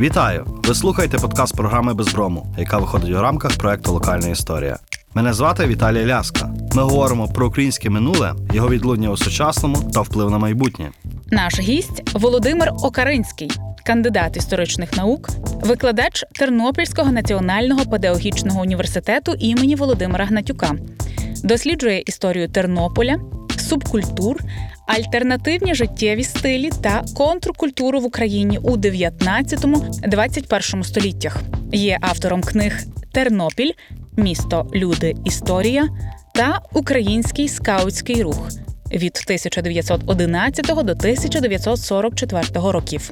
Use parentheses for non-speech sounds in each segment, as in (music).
Вітаю! Ви слухаєте подкаст програми Безброму, яка виходить у рамках проекту Локальна історія. Мене звати Віталій Ляска. Ми говоримо про українське минуле, його відлуння у сучасному та вплив на майбутнє. Наш гість Володимир Окаринський, кандидат історичних наук, викладач Тернопільського національного педагогічного університету імені Володимира Гнатюка, досліджує історію Тернополя, субкультур, альтернативні життєві стилі та контркультуру в Україні у 19-21 століттях. Є автором книг Тернопіль, місто, люди, історія та Український скаутський рух від 1911 до 1944 років.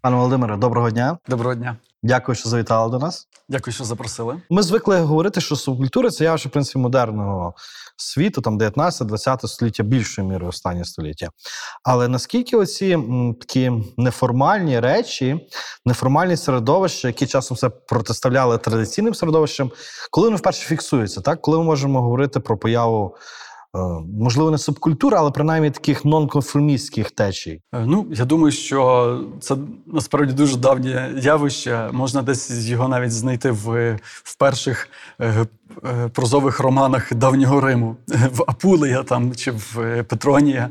Пане Володимире, доброго дня. Доброго дня. Дякую, що завітали до нас. Дякую, що запросили. Ми звикли говорити, що субкультура це явище, в принципі, модерного світу, там 19-20 століття, більшою мірою останнє століття. Але наскільки оці такі неформальні речі, неформальні середовища, які часом все протиставляли традиційним середовищам, коли вони вперше фіксуються, так? коли ми можемо говорити про появу, можливо, не субкультури, але принаймні таких нонконформістських течій. Е, Ну, я думаю, що це насправді дуже давнє явище. Можна десь його навіть знайти в, в перших е, е, прозових романах давнього Риму, в Апулея там чи в е, Петронія,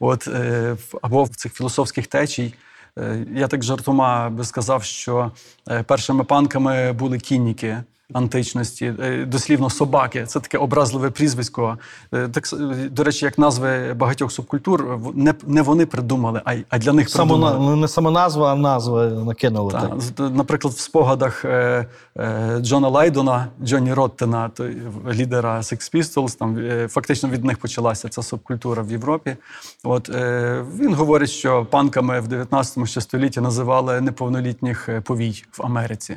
от, е, або в цих філософських течій. Е, Я так жартома би сказав, що е, першими панками були кінніки античності, е, дослівно собаки. Це таке образливе прізвисько. Е, Так, до речі, як назви багатьох субкультур, не, не вони придумали, а, а для них Само, придумали. не сама назва, а назви накинули. Та, Так. Наприклад, в спогадах е, Джона Лайдона, Джонні Роттена, той, лідера Sex Pistols, там фактично від них почалася ця субкультура в Європі. От він говорить, що панками в 19 ще столітті називали неповнолітніх повій в Америці.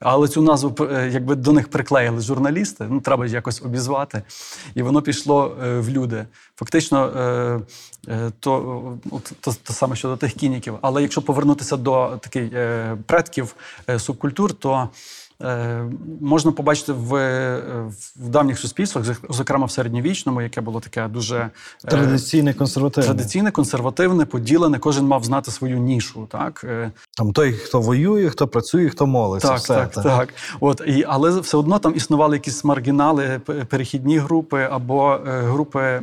Але цю назву е, якби до них приклеїли журналісти, ну треба якось обізвати. І воно пішло е, в люди. Фактично, е, то, то, то саме щодо тих кініків. Але якщо повернутися до таких предків субкультур, то можна побачити в, е, в давніх суспільствах, зок- зокрема в середньовічному, яке було таке дуже е, Традиційне, консервативне. традиційне, консервативне, поділене. Кожен мав знати свою нішу. Так? Е, Там той, хто воює, хто працює, хто молиться. так, все, так, так. От і але все одно там існували якісь маргінали, перехідні групи або е, групи, е,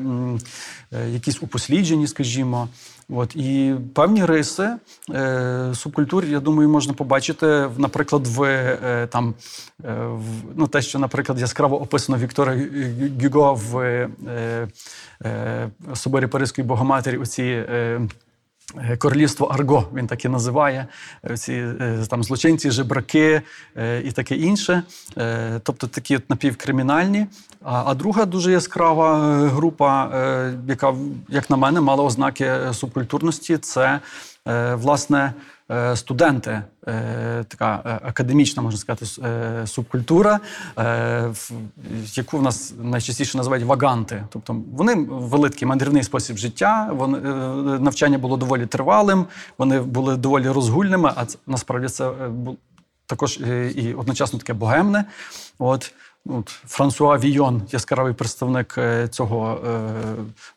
якісь упосліджені, скажімо. От і певні риси е, субкультур, я думаю, можна побачити, наприклад, в е, там е, в, ну, те, що, наприклад, яскраво описано Віктора Гюго в е, е, соборі Паризької Богоматері. Оці Е, Королівство Арго він так і називає е, ці е, там злочинці, жебраки е, і таке інше. Е, Тобто такі от напівкримінальні. А, друга дуже яскрава е, група, е, яка, як на мене, мала ознаки е, субкультурності, це е, власне е, студенти, е, така е, академічна, можна сказати, е, субкультура, е, яку в нас найчастіше називають ваганти. Тобто вони вели такий мандрівний спосіб життя, вони, е, навчання було доволі тривалим, вони були доволі розгульними, а насправді це е, бу- також е, і одночасно таке богемне. От Франсуа Війон, яскравий представник е, цього е,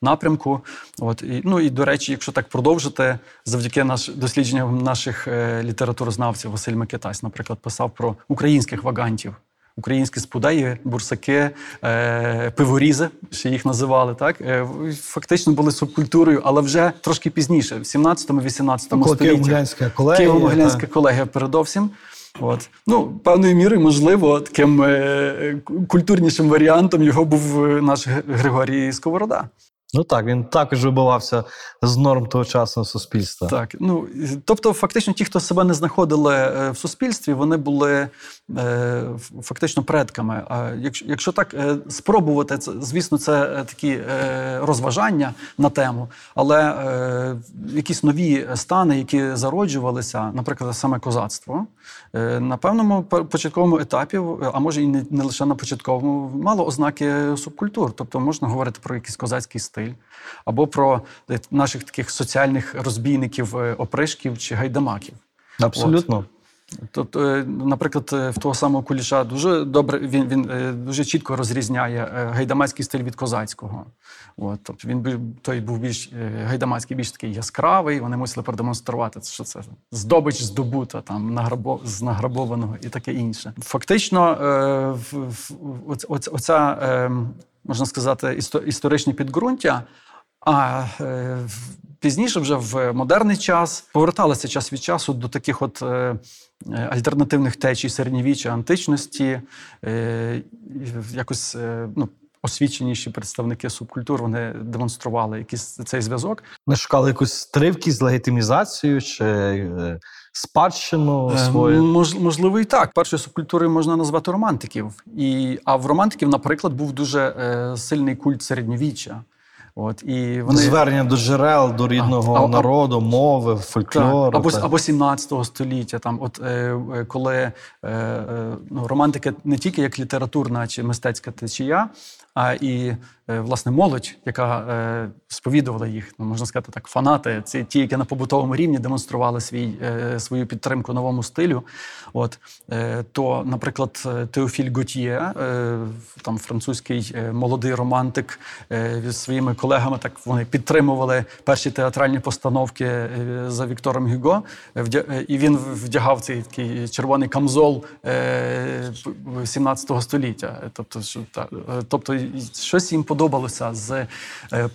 напрямку. От, і, ну і до речі, якщо так продовжити, завдяки наш, дослідженням наших е, літературознавців, Василь Микитась, наприклад, писав про українських вагантів. Українські спудеї, бурсаки, е, пиворізи, ще їх називали, так е, фактично були субкультурою, але вже трошки пізніше, в 17-18 столітті. Києво-Могилянська колегія. Києво-Могилянська колегія передовсім. От. Ну, певною мірою, можливо, таким е, культурнішим варіантом його був е, наш Григорій Сковорода. Ну так, він також вибивався з норм тогочасного суспільства. Так, ну тобто, фактично, ті, хто себе не знаходили е, в суспільстві, вони були е, фактично предками. А якщо, якщо так е, спробувати, це звісно, це е, такі е, розважання на тему, але е, якісь нові стани, які зароджувалися, наприклад, саме козацтво, на певному початковому етапі, а може і не, не лише на початковому, мало ознаки субкультур. Тобто можна говорити про якийсь козацький стиль, або про е, наших таких соціальних розбійників, е, опришків чи гайдамаків. Абсолютно. Тобто, наприклад, е, в того самого куліша дуже добре він, він е, дуже чітко розрізняє гайдамацький стиль від козацького. От, тобто він той був більш гайдамацький, більш такий яскравий. Вони мусили продемонструвати, що це здобич здобута, там награбо, з награбованого і таке інше. Фактично, е, в- в- оц- оц- оця е, можна сказати, істо- історичне підґрунтя. А пізніше, вже в модерний час, поверталися час від часу до таких от е, е, альтернативних течій середньовіччя, античності. Е, якось ну, освіченіші представники субкультур вони демонстрували якийсь цей зв'язок. Вони шукали якусь стривкість, легітимізацію чи е, спадщину свою. Мож, можливо, і так. Першою субкультурою можна назвати романтиків. І, а в романтиків, наприклад, був дуже е, сильний культ середньовіччя. От, і вони... Звернення до джерел, до рідного А- а- народу, мови, фольклору. Так, або, так. або 17 століття, там, от, е, е, коли е, е, ну, романтика не тільки як літературна чи мистецька течія, а і е, власне молодь, яка е, сповідувала їх, ну, можна сказати так, фанати, це ті, які на побутовому рівні демонстрували свій, е, свою підтримку новому стилю. От, е, то, наприклад, Теофіль Готьє, е, там французький молодий романтик, е, зі своїми колегами так вони підтримували перші театральні постановки е, за Віктором Гюго. Е, І він вдягав цей такий червоний камзол е, 17 століття. Е, Тобто, що, тобто щось їм подобалося з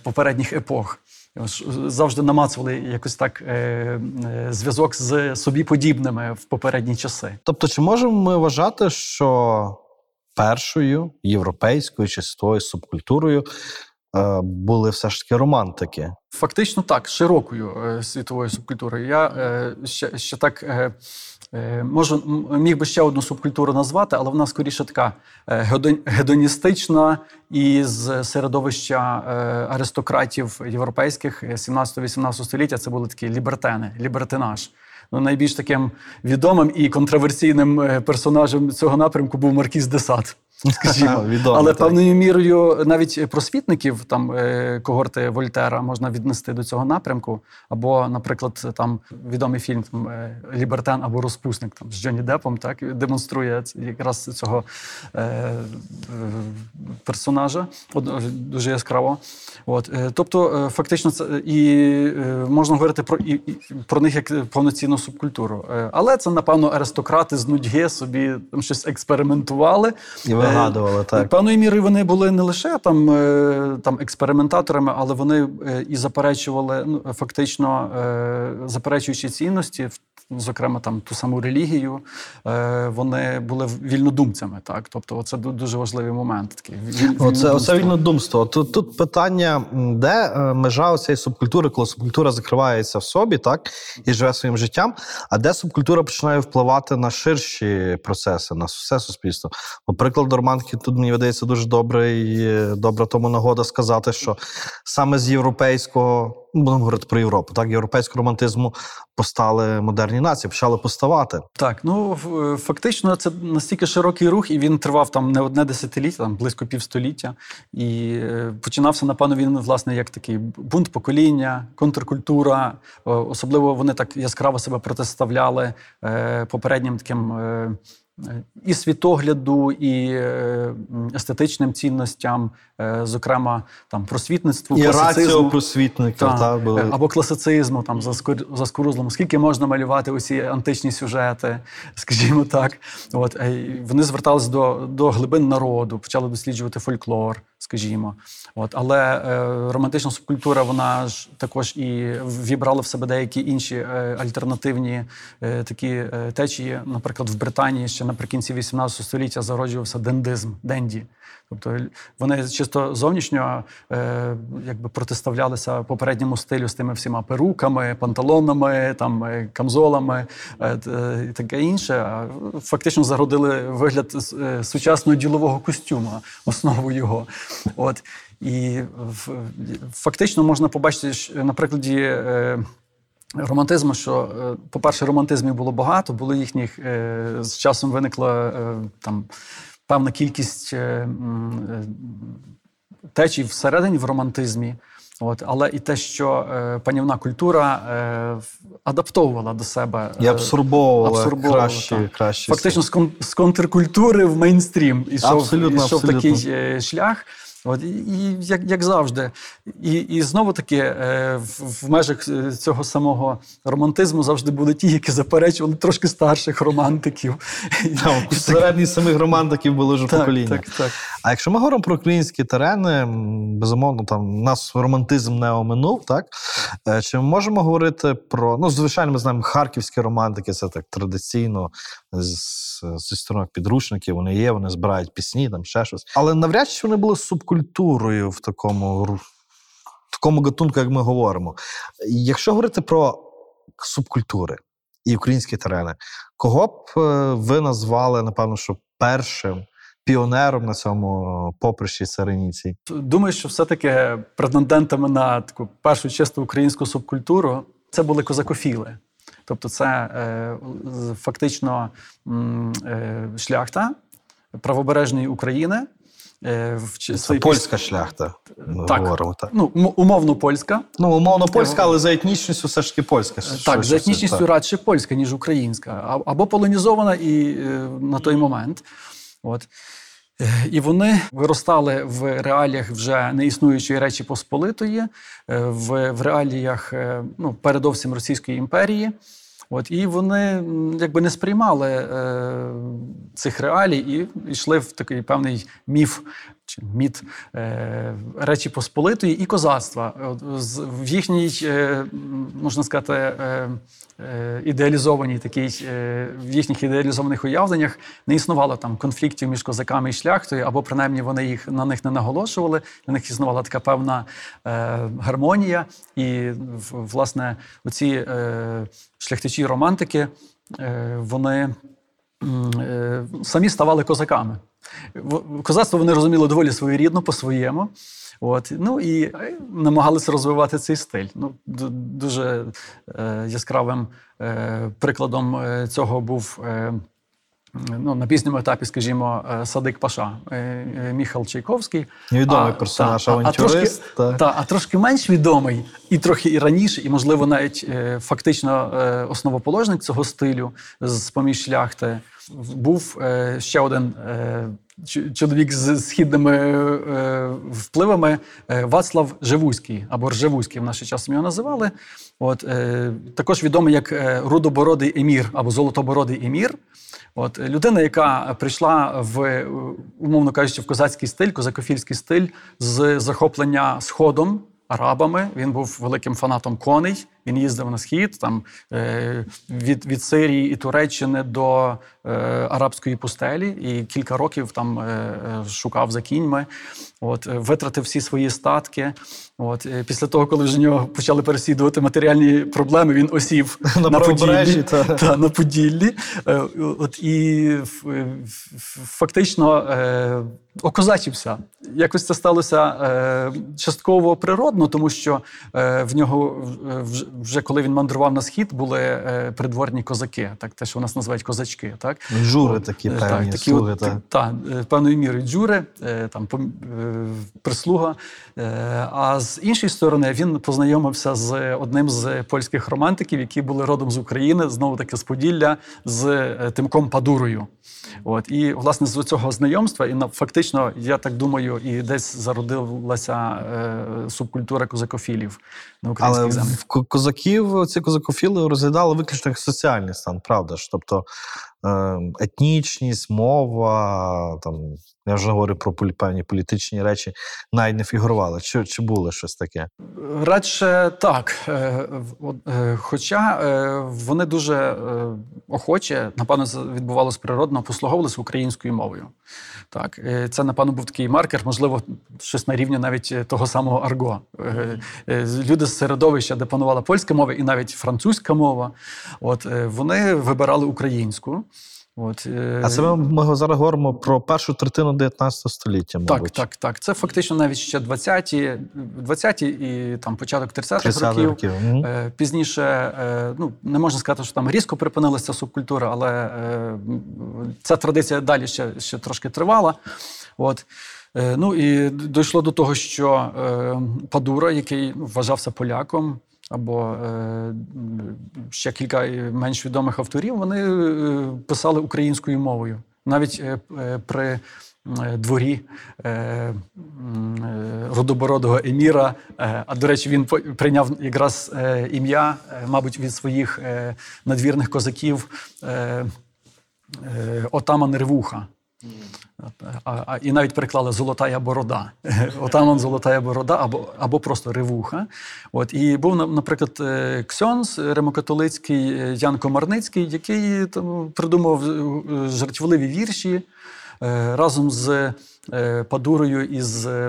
попередніх епох. Завжди намацували якось так е, зв'язок з собі подібними в попередні часи. Тобто, чи можемо ми вважати, що першою європейською чи світовою субкультурою були все ж таки романтики? Фактично так, широкою е, світовою субкультурою. Я е, ще, ще так е, е, можу, міг би ще одну субкультуру назвати, але вона скоріше така е, гедоністична і з середовища е, аристократів європейських е, 17-18 століття. Це були такі лібертени, лібертинаж. Ну, найбільш таким відомим і контроверсійним е, персонажем цього напрямку був Маркіз де Сад. (laughs) Скажімо, Відомо, але так. певною мірою навіть просвітників там е, когорти Вольтера можна віднести до цього напрямку. Або, наприклад, там відомий фільм там, е, Лібертен або Розпусник там з Джонні Депом, так демонструє якраз цього е, е, персонажа е, дуже яскраво. От, е, тобто, е, фактично, це і е, можна говорити про і, і про них як повноцінну субкультуру. Е, але це, напевно, аристократи з нудьги собі там щось експериментували. І Е, так. Певною мірою вони були не лише там, е, там експериментаторами, але вони е, і заперечували, ну, фактично заперечуючи цінності, зокрема там ту саму релігію, вони були вільнодумцями. Так? Тобто, це дуже важливий момент. Такий, Оце, оце вільнодумство. Тут, тут питання, де межа цієї субкультури, коли субкультура закривається в собі, так і живе своїм життям, а де субкультура починає впливати на ширші процеси, на все суспільство. Бо романтики тут мені видається дуже добрий, е, добра тому нагода сказати, що саме з європейського, ну, будемо говорити про Європу, так європейського романтизму постали модерні нації, почали поставати. Так, ну фактично це настільки широкий рух, і він тривав там не одне десятиліття, там близько півстоліття. І е, починався, напевно, він власне як такий бунт покоління, контркультура. Особливо вони так яскраво себе протиставляли е, попереднім таким. І світогляду, і е, естетичним цінностям, е, зокрема там просвітництву, І класицизму. раціо просвітників, та, та, були. або класицизму, там за скур- Скільки можна малювати усі античні сюжети, (laughs) скажімо так. От е, вони звертались до, до глибин народу, почали досліджувати фольклор, скажімо. От, але е, романтична субкультура, вона ж також і вібрала в себе деякі інші е, альтернативні е, такі е, течії. Наприклад, в Британії ще наприкінці 18 століття зароджувався дендизм, денді. Тобто вони чисто зовнішньо е, якби протиставлялися попередньому стилю з тими всіма перуками, панталонами, там, е, камзолами е, е, і таке інше. Фактично зародили вигляд е, сучасного ділового костюма, основу його. От. І фактично можна побачити що на прикладі. е, Романтизму, що, е, по-перше, романтизмів було багато, були їхніх е, з часом виникла там певна кількість течій всередині в романтизмі. От, але і те, що е, панівна культура е, адаптовувала до себе е, і абсорбовувала, кращі, так. кращі. фактично з, кон- з контркультури в мейнстрім ішов, Абсолютно, ішов абсолютно. такий е, шлях. От, і, і як, як завжди. І, і знову таки, е, в, в межах е, цього самого романтизму завжди були ті, які заперечували трошки старших романтиків. Там, самих романтиків було вже Так, покоління. так, так. А якщо ми говоримо про українські терени, безумовно, там нас романтизм не оминув, так? Е, Чи ми можемо говорити про. Ну, звичайно, ми знаємо харківські романтики, це так традиційно з, зі сторони підручників. Вони є, вони збирають пісні, там ще щось. Але навряд чи вони були субкультурою в такому, в такому гатунку, як ми говоримо. Якщо говорити про субкультури і українські терени, кого б е, ви назвали, напевно, що першим піонером на цьому поприщі цариніці? Думаю, що все-таки претендентами на таку першу чисто українську субкультуру це були козакофіли. Тобто, це е, фактично е, шляхта правобережної України. Е, в Це польська шляхта. Ми Так. говоримо так. Ну, умовно польська. Ну, умовно польська, але за етнічністю все ж таки польська. Так, за етнічністю так. радше польська, ніж українська, або полонізована і е, на той момент. От. Е, І вони виростали в реаліях вже неіснуючої речі Посполитої, е, в, в реаліях е, ну, передовсім Російської імперії. От, і вони якби не сприймали е, цих реалій і йшли в такий певний міф чи міт е, Речі Посполитої і козацтва. От, в їхній, е, можна сказати, е, ідеалізованій такій, е, в їхніх ідеалізованих уявленнях не існувало там конфліктів між козаками і шляхтою, або принаймні вони їх на них не наголошували. На них існувала така певна е, гармонія. І власне оці е, шляхтичі романтики, е, вони е, самі ставали козаками. Козацтво вони розуміли доволі своєрідно по-своєму. От, ну і е, намагалися розвивати цей стиль. Ну, дуже е, яскравим е, прикладом е, цього був. Е, Ну, на пізньому етапі, скажімо, е, Садик Паша е, е, Міхал Чайковський. Невідомий персонаж, та, а, а, трошки, авантюрист, та. а трошки менш відомий, і трохи і раніше, і, можливо, навіть фактично основоположник цього стилю з поміж шляхти, був ще один чоловік з східними е, впливами е, Вацлав Живузький, або Ржевузький в наш час його називали. От, е, також відомий як е, рудобородий емір або золотобородий емір. От людина, яка прийшла в е, умовно кажучи, в козацький стиль, козакофільський стиль з захоплення сходом. Арабами він був великим фанатом коней. Він їздив на схід там е, від, від Сирії і Туреччини до е, арабської пустелі, і кілька років там е, шукав за кіньми. От витратив всі свої статки. От після того, коли вже нього почали переслідувати матеріальні проблеми, він осів (laughs) На на, Поділлі. (laughs) та. Та, на Поділлі. От і фактично окозачився. Якось це сталося частково природно, тому що в нього вже- коли він мандрував на схід, були е, придворні козаки, так те, що у нас називають козачки. Так? Жури такі Е, певні, такі слуги. от, та. та, е, певною мірою джури, там прислуга. А з іншої сторони, він познайомився з одним з польських романтиків, які були родом з України, знову таки з Поділля, з Тимком Падурою. От і власне з цього знайомства, і на фактично, я так думаю, і десь зародилася е, субкультура козакофілів на українських Але землях. козаків ці козакофіли розглядали виключно як соціальний стан, правда ж? Тобто етнічність, мова, там, я вже говорю про певні політичні речі, навіть не фігурували. Чи, чи було щось таке? Радше так. Е, е, Хоча е, вони дуже охоче, напевно, відбувалося природно, послуговувалися українською мовою. Так, е, це, напевно, був такий маркер, можливо, щось на рівні навіть е, того самого арго. Е, Люди з середовища, де панувала польська мова і навіть французька мова, от вони вибирали українську. От, е, А це ми, ми зараз говоримо про першу третину 19 століття, так, мабуть. так, так. Це фактично навіть ще 20-ті, 20-ті і там початок 30-х 30 років. років. Е, Пізніше, е, ну не можна сказати, що там різко припинилася субкультура, але е, ця традиція далі ще, ще трошки тривала. От. Е, Ну і дійшло до того, що е, Падура, який вважався поляком, або е, ще кілька менш відомих авторів, вони е, писали українською мовою. Навіть е, при дворі родобородого еміра. А до речі, він прийняв якраз ім'я, мабуть, від своїх надвірних козаків отаман Ревуха. А, а, і навіть переклали Золотая борода. (laughs) Отаман Золотая борода або, або просто ревуха. От, і був, на- наприклад, е, Ксьонс, римокатолицький е, Ян Комарницький, який там, придумав е, жартівливі вірші разом з Падурою і з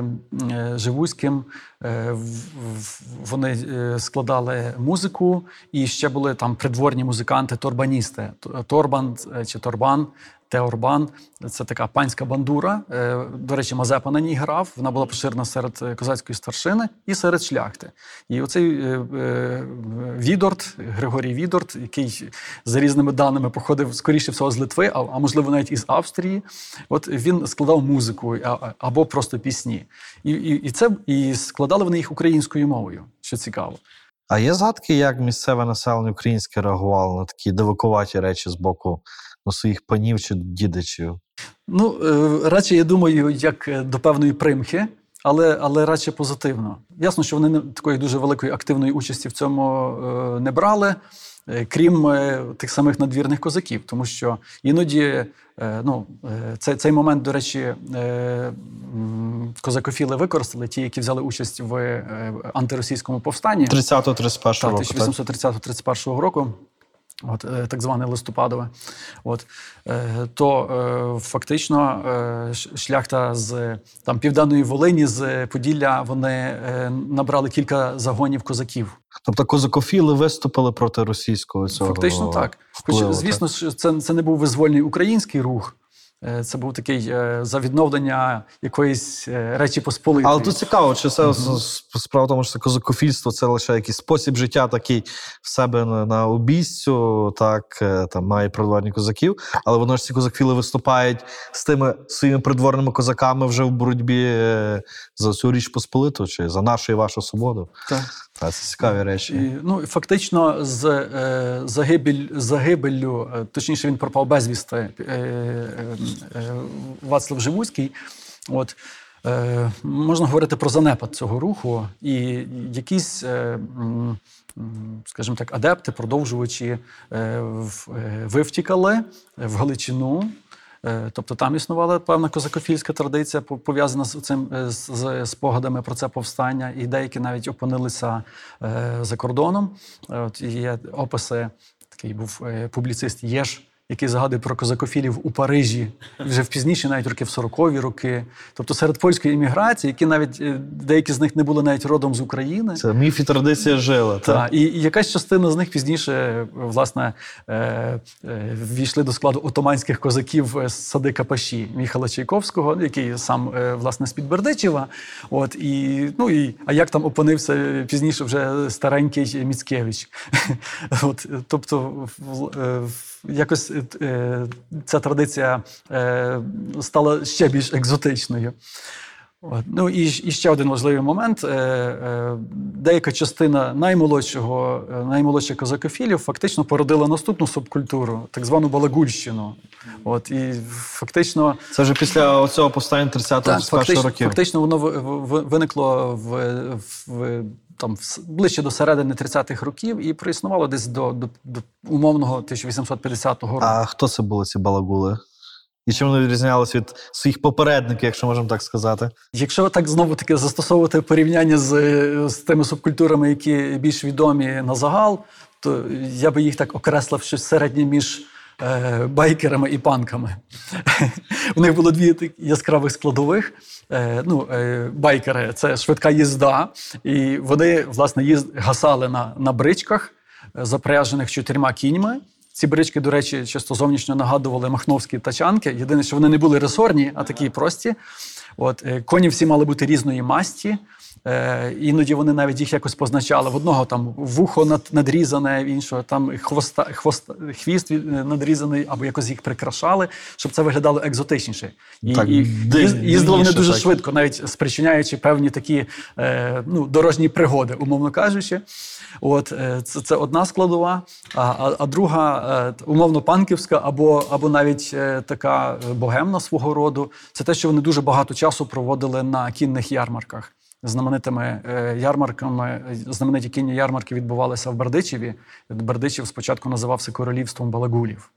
в- Вони складали музику, і ще були там придворні музиканти, торбаністи. Торбан чи Торбан. Теорбан це така панська бандура. Е, До речі, Мазепа на ній грав. Вона була поширена серед е, козацької старшини і серед шляхти. І оцей е, Відорт, Григорій Відорт, який за різними даними походив скоріше всього з Литви, а, можливо навіть із Австрії. От він складав музику або просто пісні. І, і, і це і складали вони їх українською мовою, що цікаво. А є згадки, як місцеве населення українське реагувало на такі дивакуваті речі з боку ну, своїх панів чи дідичів? Ну, е, радше, я думаю, як е, до певної примхи, але, але радше позитивно. Ясно, що вони не- такої дуже великої активної участі в цьому е, не брали, е, крім е, тих самих надвірних козаків, тому що іноді ну, цей, цей момент, до речі, козакофіли використали, ті, які взяли участь в антиросійському повстанні. 30-31 Так, року. Так? 1830-31 року. От, е, так зване листопадове. От, е, то е, фактично шляхта з там, Південної Волині, з Поділля, вони набрали кілька загонів козаків. Тобто козакофіли виступили проти російського цього. Фактично так. Хоч, звісно, це, це не був визвольний український рух, це був такий е, за відновлення якоїсь е, речі посполитої. Але тут цікаво, чи це з- справа в тому, що це козакофільство це лише якийсь спосіб життя такий в себе на, обійстю, так е, там має придворні козаків, але воно ж ці козакфіли виступають з тими своїми придворними козаками вже в боротьбі е, за цю річ Посполиту, чи за нашу і вашу свободу. Так. Це цікаві речі. І, ну, фактично, з е, загибель, загибеллю, е, точніше, він пропав безвісти е, е, е, Вацлав Живуцький. От, е, можна говорити про занепад цього руху, і якісь, е, скажімо так, адепти, продовжувачі е, в- е, вивтікали в Галичину. Е, Тобто там існувала певна козакофільська традиція, пов- пов'язана з цим е, з, спогадами про це повстання, і деякі навіть опинилися е, за кордоном. От є описи, такий був публіцист Єш, який згадує про козакофілів у Парижі вже в пізніше, навіть роки в 40-ві роки. Тобто серед польської імміграції, які навіть е, деякі з них не були навіть родом з України. Це міф і традиція жила. Так, Так. і, і якась частина з них пізніше е, власне е, е, ввійшли до складу отоманських козаків е, з садика Паші Міхала Чайковського, який сам е, власне з під Бердичева. От і ну і а як там опинився пізніше вже старенький Міцкевич. (laughs) От, е, тобто, в- е, в- якось е, ця традиція е, стала ще більш екзотичною. От. Ну і, і ще один важливий момент: Е, е, деяка частина наймолодшого, наймолодших козакофілів фактично породила наступну субкультуру, так звану балагульщину. От і фактично. Це вже після цього повстання 30-31 Так, фактично, років. фактично воно ви- ви- виникло в, в там ближче до середини 30-х років і проіснувало десь до, до, до умовного 1850 року. А хто це були ці балагули? І чим вони відрізнялися від своїх попередників, якщо можемо так сказати? Якщо так знову таки застосовувати порівняння з, з тими субкультурами, які більш відомі на загал, то я би їх так окреслив щось середнє між байкерами і панками. У них було дві такі яскравих складових. Е, ну, е, байкери це швидка їзда, і вони власне їзд, гасали на, на бричках, е, запряжених чотирма кіньми. Ці брички, до речі, чисто зовнішньо нагадували махновські тачанки. Єдине, що вони не були ресорні, а такі прості. От, е, коні всі мали бути різної масті. Е, іноді вони навіть їх якось позначали. В одного там вухо над, надрізане, в іншого там хвоста, хвоста, хвіст е, надрізаний, або якось їх прикрашали, щоб це виглядало екзотичніше. І, Так, і див- їз- їздили вони дуже так. швидко, навіть спричиняючи певні такі е, ну, дорожні пригоди, умовно кажучи. От, е, це, це одна складова, а, а, а друга, е, умовно, панківська, або, або навіть е, така е, богемна свого роду. Це те, що вони дуже багато часу проводили на кінних ярмарках. Знаменитими е, ярмарками, знамениті кінні ярмарки відбувалися в Бердичеві. Бердичів спочатку називався королівством балагулів.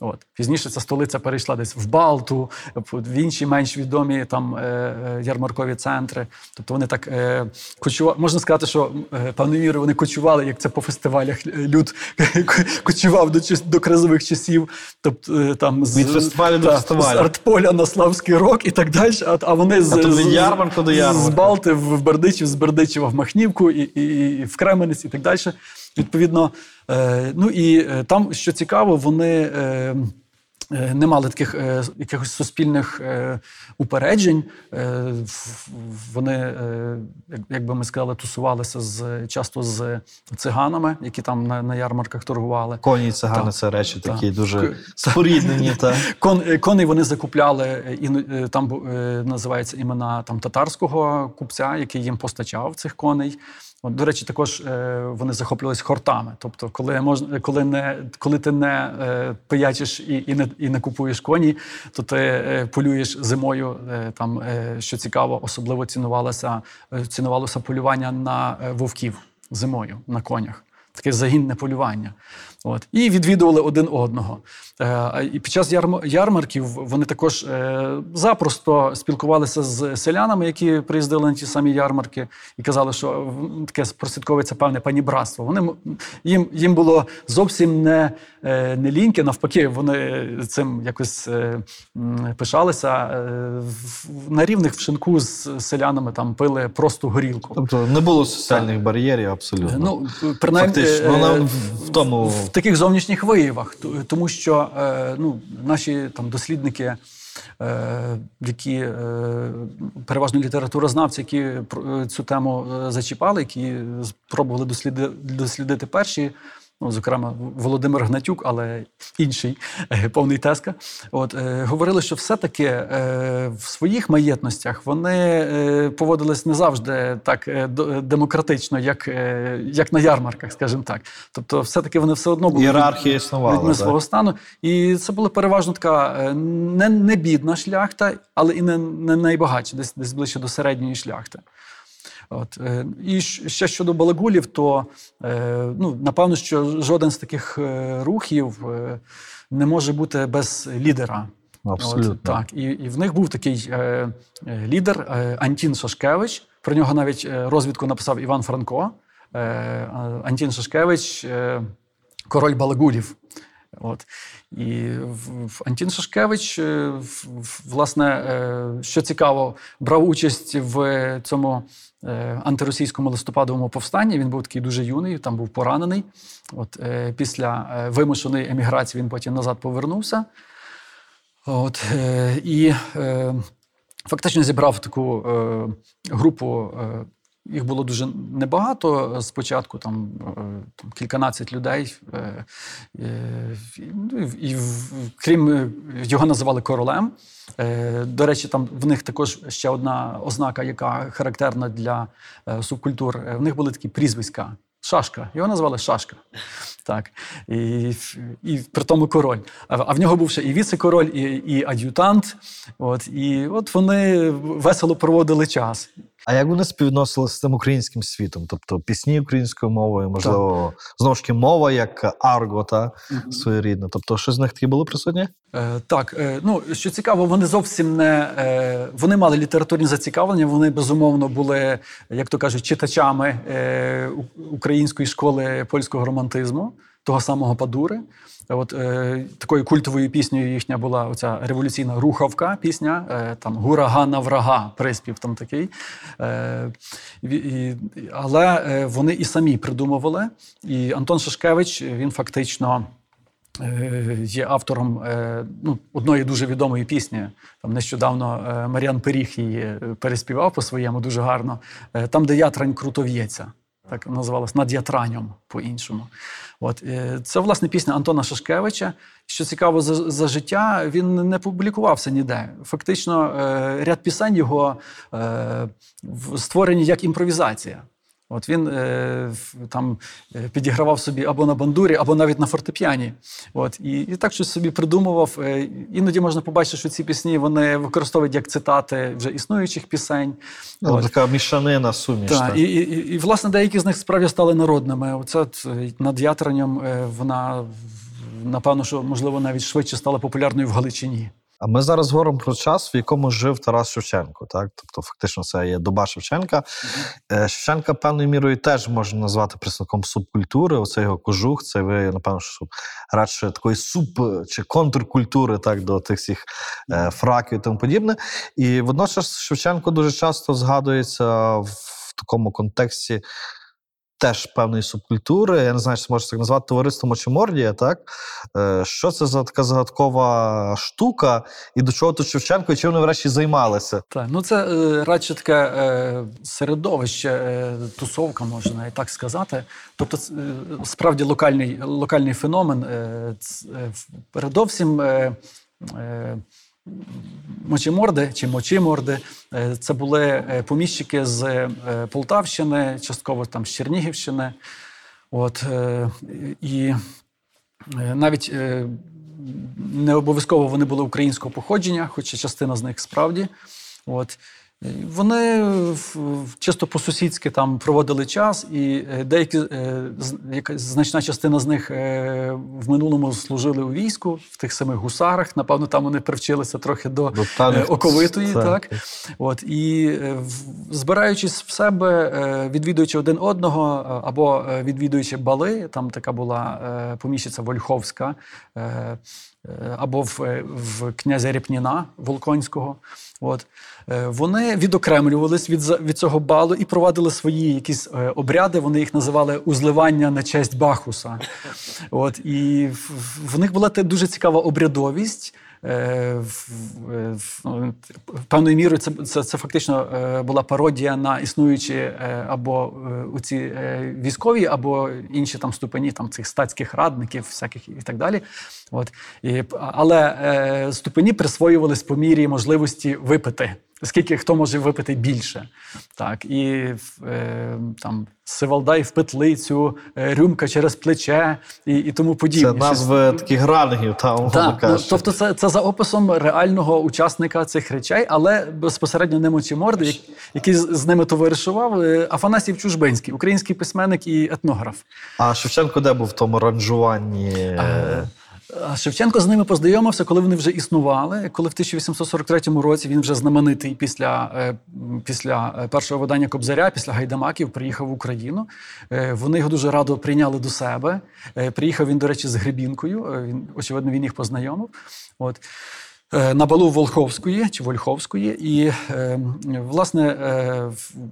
От. Пізніше ця столиця перейшла десь в Балту, в інші менш відомі там е, е, ярмаркові центри. Тобто вони так е, кочували. Можна сказати, що е, певною мірою вони кочували, як це по фестивалях люд (laughs) кочував до, до кризових часів. Тобто там з, Від фестивалю до фестивалю. З артполя на Славський рок і так далі. А, а вони з, А то з- ярмарку до з. Балти в Бердичів, з Бердичева в Махнівку і, і, і в Кременець і так далі. Відповідно, е, ну і е, там, що цікаво, вони. Е, Не мали таких е, якихось суспільних е, упереджень. Е, вони, як, би ми сказали, тусувалися з часто з циганами, які там на, на ярмарках торгували. Коні і цигани Так. це речі Так. такі дуже споріднені. (laughs) Та. Кон, коней вони закупляли, і, там називається імена там, татарського купця, який їм постачав цих коней. От, до речі, також е, вони захоплювалися хортами. Тобто, коли можна, коли не коли ти не е, пиячиш і, і, не, і не купуєш коні, то ти е, полюєш зимою. Е, там, е, що цікаво, особливо цінувалося, е, цінувалося полювання на е, вовків зимою на конях. Таке загінне полювання. От. І відвідували один одного. Е, і під час ярм- ярмарків вони також е, запросто спілкувалися з селянами, які приїздили на ті самі ярмарки, і казали, що таке прослідковується певне панібратство. Вони їм, їм було зовсім не, е, не ліньки, навпаки, вони цим якось пишалися. На рівних в шинку з селянами там пили просто горілку. Тобто не було соціальних бар'єрів абсолютно. Ну, принаймні, Фактично, в- в тому- в таких зовнішніх виявах, тому що е, ну, наші там дослідники, е, які е, переважно літературознавці, які цю тему зачіпали, які спробували дослідити перші. Ну, зокрема, Володимир Гнатюк, але інший е, повний теска. От е, говорили, що все-таки е, в своїх маєтностях вони е, поводились не завжди так е, демократично, як, е, як на ярмарках, скажімо так. Тобто, все-таки вони все одно були Ієрархія існувала, людьми свого стану. І це була переважно така е, не, не бідна шляхта, але і не, не найбагатша, десь, десь ближче до середньої шляхти. От, е, і ще щодо балагулів, то е, ну, напевно, що жоден з таких е, рухів не може бути без лідера. Абсолютно. От, так, і, і в них був такий е, лідер е, Антін Шашкевич. Про нього навіть розвідку написав Іван Франко. Е, Антін Шашкевич е, король балагулів. От. І Антін Шашкевич, власне, що цікаво, брав участь в цьому антиросійському листопадовому повстанні. Він був такий дуже юний, там був поранений. От, е, після е, вимушеної еміграції він потім назад повернувся. От, е, і е, фактично зібрав таку е, групу. Їх було дуже небагато спочатку, там, е, там кільканадцять людей. Е, е, і, ну, і, крім його називали королем. До речі, там в них також ще одна ознака, яка характерна для субкультур. В них були такі прізвиська. Шашка. Його назвали Шашка. Так. І, і при тому король. А, а в нього був ще і віце-король, і, і ад'ютант. От, і от вони весело проводили час. А як вони співвідносилися з тим українським світом? Тобто пісні українською мовою, можливо, знову ж таки мова як арго, та своєрідна. Тобто, щось з них таке було присутнє? Е, так, е, ну що цікаво, вони зовсім не е, вони мали літературні зацікавлення. Вони безумовно були, як то кажуть, читачами е, української школи польського романтизму, того самого Падури. От е, такою культовою піснею їхня була оця революційна рухавка пісня, е, там Гурага на врага, приспів там такий. Е, і, але е, вони і самі придумували. І Антон Шашкевич він фактично. е, є автором е, ну, одної дуже відомої пісні. Там нещодавно Мар'ян Пиріг її переспівав по-своєму дуже гарно. Там, де ятрань круто в'ється. Так називалось над ятранням по-іншому. От е, це власне пісня Антона Шашкевича. Що цікаво, за, за життя він не публікувався ніде. Фактично, е, ряд пісень його е, створені як імпровізація. От він е, там е, підігравав собі або на бандурі, або навіть на фортепіані. От і, і так щось собі придумував. Е, іноді можна побачити, що ці пісні вони використовують як цитати вже існуючих пісень. Ну, От. така мішанина суміш. Так, і, і, і, і, власне, деякі з них справді стали народними. Оце е, над ятранням е, вона, напевно, що можливо навіть швидше стала популярною в Галичині. А ми зараз говоримо про час, в якому жив Тарас Шевченко. Так? Тобто, фактично, це є доба Шевченка. Е, Шевченка певною мірою теж можна назвати представником субкультури. Оце його кожух, це ви, напевно, що радше такої суб чи контркультури так, до тих всіх е, фраків і тому подібне. І водночас Шевченко дуже часто згадується в такому контексті. Теж певної субкультури, я не знаю, чи можна так назвати товариство Мочемордія, так? Е, Що це за така загадкова штука, і до чого тут Шевченко, і чим вони врешті займалися? Так, ну це е, радше таке е, середовище, е, тусовка, можна навіть так сказати. Тобто, справді локальний, локальний феномен. Передовсім. Е, чи мочиморди е, це були е, поміщики з е, Полтавщини, частково там з Чернігівщини. От, і навіть не обов'язково вони були українського походження, хоча частина з них справді. От. Вони чисто по-сусідськи там проводили час, і е, деякі е, значна частина з них е, в минулому служили у війську, в тих самих гусарах. Напевно, там вони привчилися трохи до е, оковитої. це- Так. От, і збираючись в себе, відвідуючи один одного або відвідуючи бали, там така була поміщиця Вольховська, або в, в князя Ріпніна Волконського. От. Е, Вони відокремлювались від, від цього балу і провадили свої якісь е, обряди. Вони їх називали узливання на честь Бахуса. От, і в, них була дуже цікава обрядовість. Е, ну, певною мірою це, це, це фактично була пародія на існуючі або у ці військові, або інші там ступені там, цих статських радників, всяких і так далі. От. І, але ступені присвоювались по мірі можливості випити. Скільки хто може випити більше. Так, і е, там Сивалдай в петлицю, е, рюмка через плече і, і тому подібне. Це назви таких рангів, та так, ну, тобто це, це за описом реального учасника цих речей, але безпосередньо не мочіморди, як- який з, ними товаришував, е, Афанасів Чужбинський, український письменник і етнограф. А Шевченко де був в тому ранжуванні? А Шевченко з ними познайомився, коли вони вже існували. Коли в 1843 році він вже знаменитий після, е, після е, першого видання Кобзаря, після Гайдамаків, приїхав в Україну. Е, Вони його дуже радо прийняли до себе. Приїхав він, до речі, з Гребінкою. Він, очевидно, він їх познайомив. От. На балу Волховської чи Вольховської, і власне,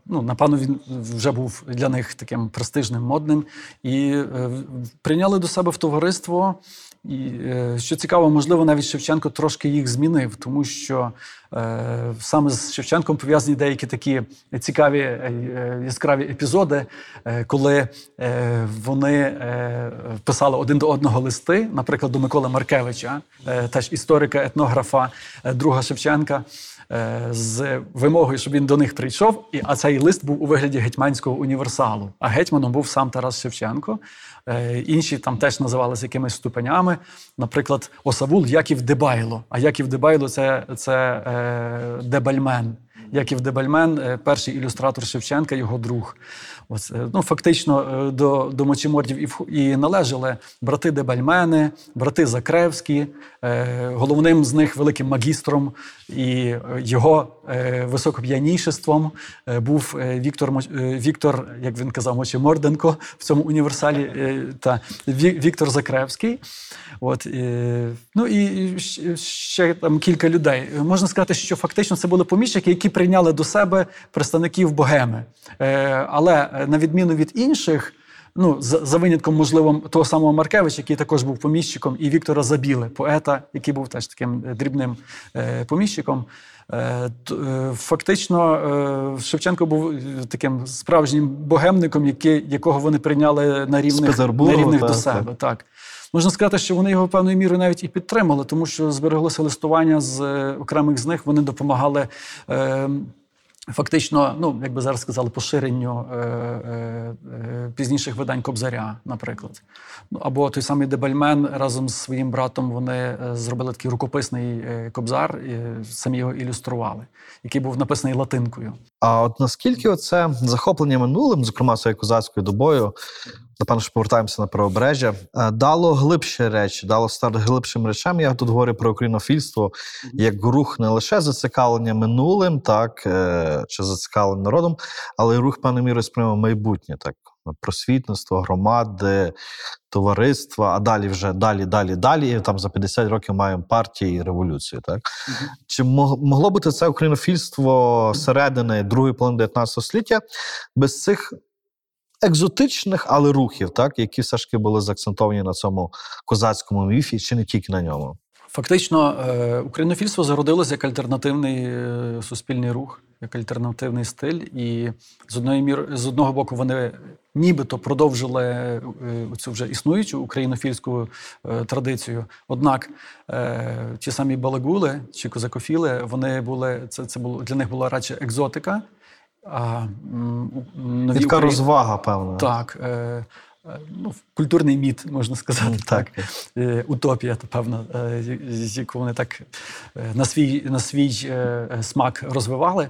ну напевно, він вже був для них таким престижним, модним, і прийняли до себе в товариство. І е, що цікаво, можливо, навіть Шевченко трошки їх змінив, тому що е, саме з Шевченком пов'язані деякі такі цікаві е, яскраві епізоди, е, коли е, вони е, писали один до одного листи, наприклад, до Миколи Маркевича, теж історика, етнографа, друга Шевченка. З вимогою, щоб він до них прийшов, і а цей лист був у вигляді гетьманського універсалу. А гетьманом був сам Тарас Шевченко. Е, Інші там теж називалися якимись ступенями. Наприклад, Осавул Яків Дебайло. А Яків Дебайло це, це е, Дебальмен. Яків Дебальмен, е, перший ілюстратор Шевченка, його друг. Ось, е, ну, фактично е, до, до мочімордів і, і належали брати Дебальмени, брати Закревські. Е, Головним з них великим магістром і його високоп'янішеством був Віктор, Віктор, як він казав, Мочиморденко в цьому універсалі та Ві- Віктор Закревський. От, ну і ще там кілька людей. Можна сказати, що фактично це були поміщики, які прийняли до себе представників богеми. Але на відміну від інших. Ну, за, за винятком, можливо, того самого Маркевича, який також був поміщиком, і Віктора Забіле, поета, який був теж таким е, дрібним е, поміщиком. Е, е, Фактично, е, Шевченко був е, таким справжнім богемником, який, якого вони прийняли на рівних, на рівних до так, себе. Так. Можна сказати, що вони його певною мірою навіть і підтримали, тому що збереглося листування з е, окремих з них. Вони допомагали. Фактично, ну як би зараз сказали, поширенню е, е, е, пізніших видань Кобзаря, наприклад. Ну, або той самий Дебальмен разом з своїм братом вони е, зробили такий рукописний е, кобзар, і самі його ілюстрували, який був написаний латинкою. А от наскільки це захоплення минулим, зокрема своєю козацькою добою, напевно, що повертаємося на правобережжя, е, дало глибші речі, дало старт глибшим речам. Я тут говорю про українофільство як рух не лише зацікавлення минулим, так е, чи зацікавлення народом, але й рух певною мірою сприймав майбутнє, так просвітництво, громади, товариства, а далі вже далі, далі, далі. І там за 50 років маємо партії і революцію. Так чи могло бути це українофільство середини другої половини 19 століття без цих екзотичних, але рухів, так, які все ж таки були заакцентовані на цьому козацькому міфі, чи не тільки на ньому? Фактично, е, українофільство зародилося як альтернативний е, суспільний рух, як альтернативний стиль. І з одної мір, з одного боку, вони нібито продовжили е, цю вже існуючу українофільську традицію. Однак ті самі балагули чи козакофіли, вони були це, це було для них була радше екзотика. А нові Така Украї- розвага, певно. так, е, е, ну, культурний міт, можна сказати. М, так. так. Е, Утопія, то певно, е, яку вони так на свій, на свій смак розвивали.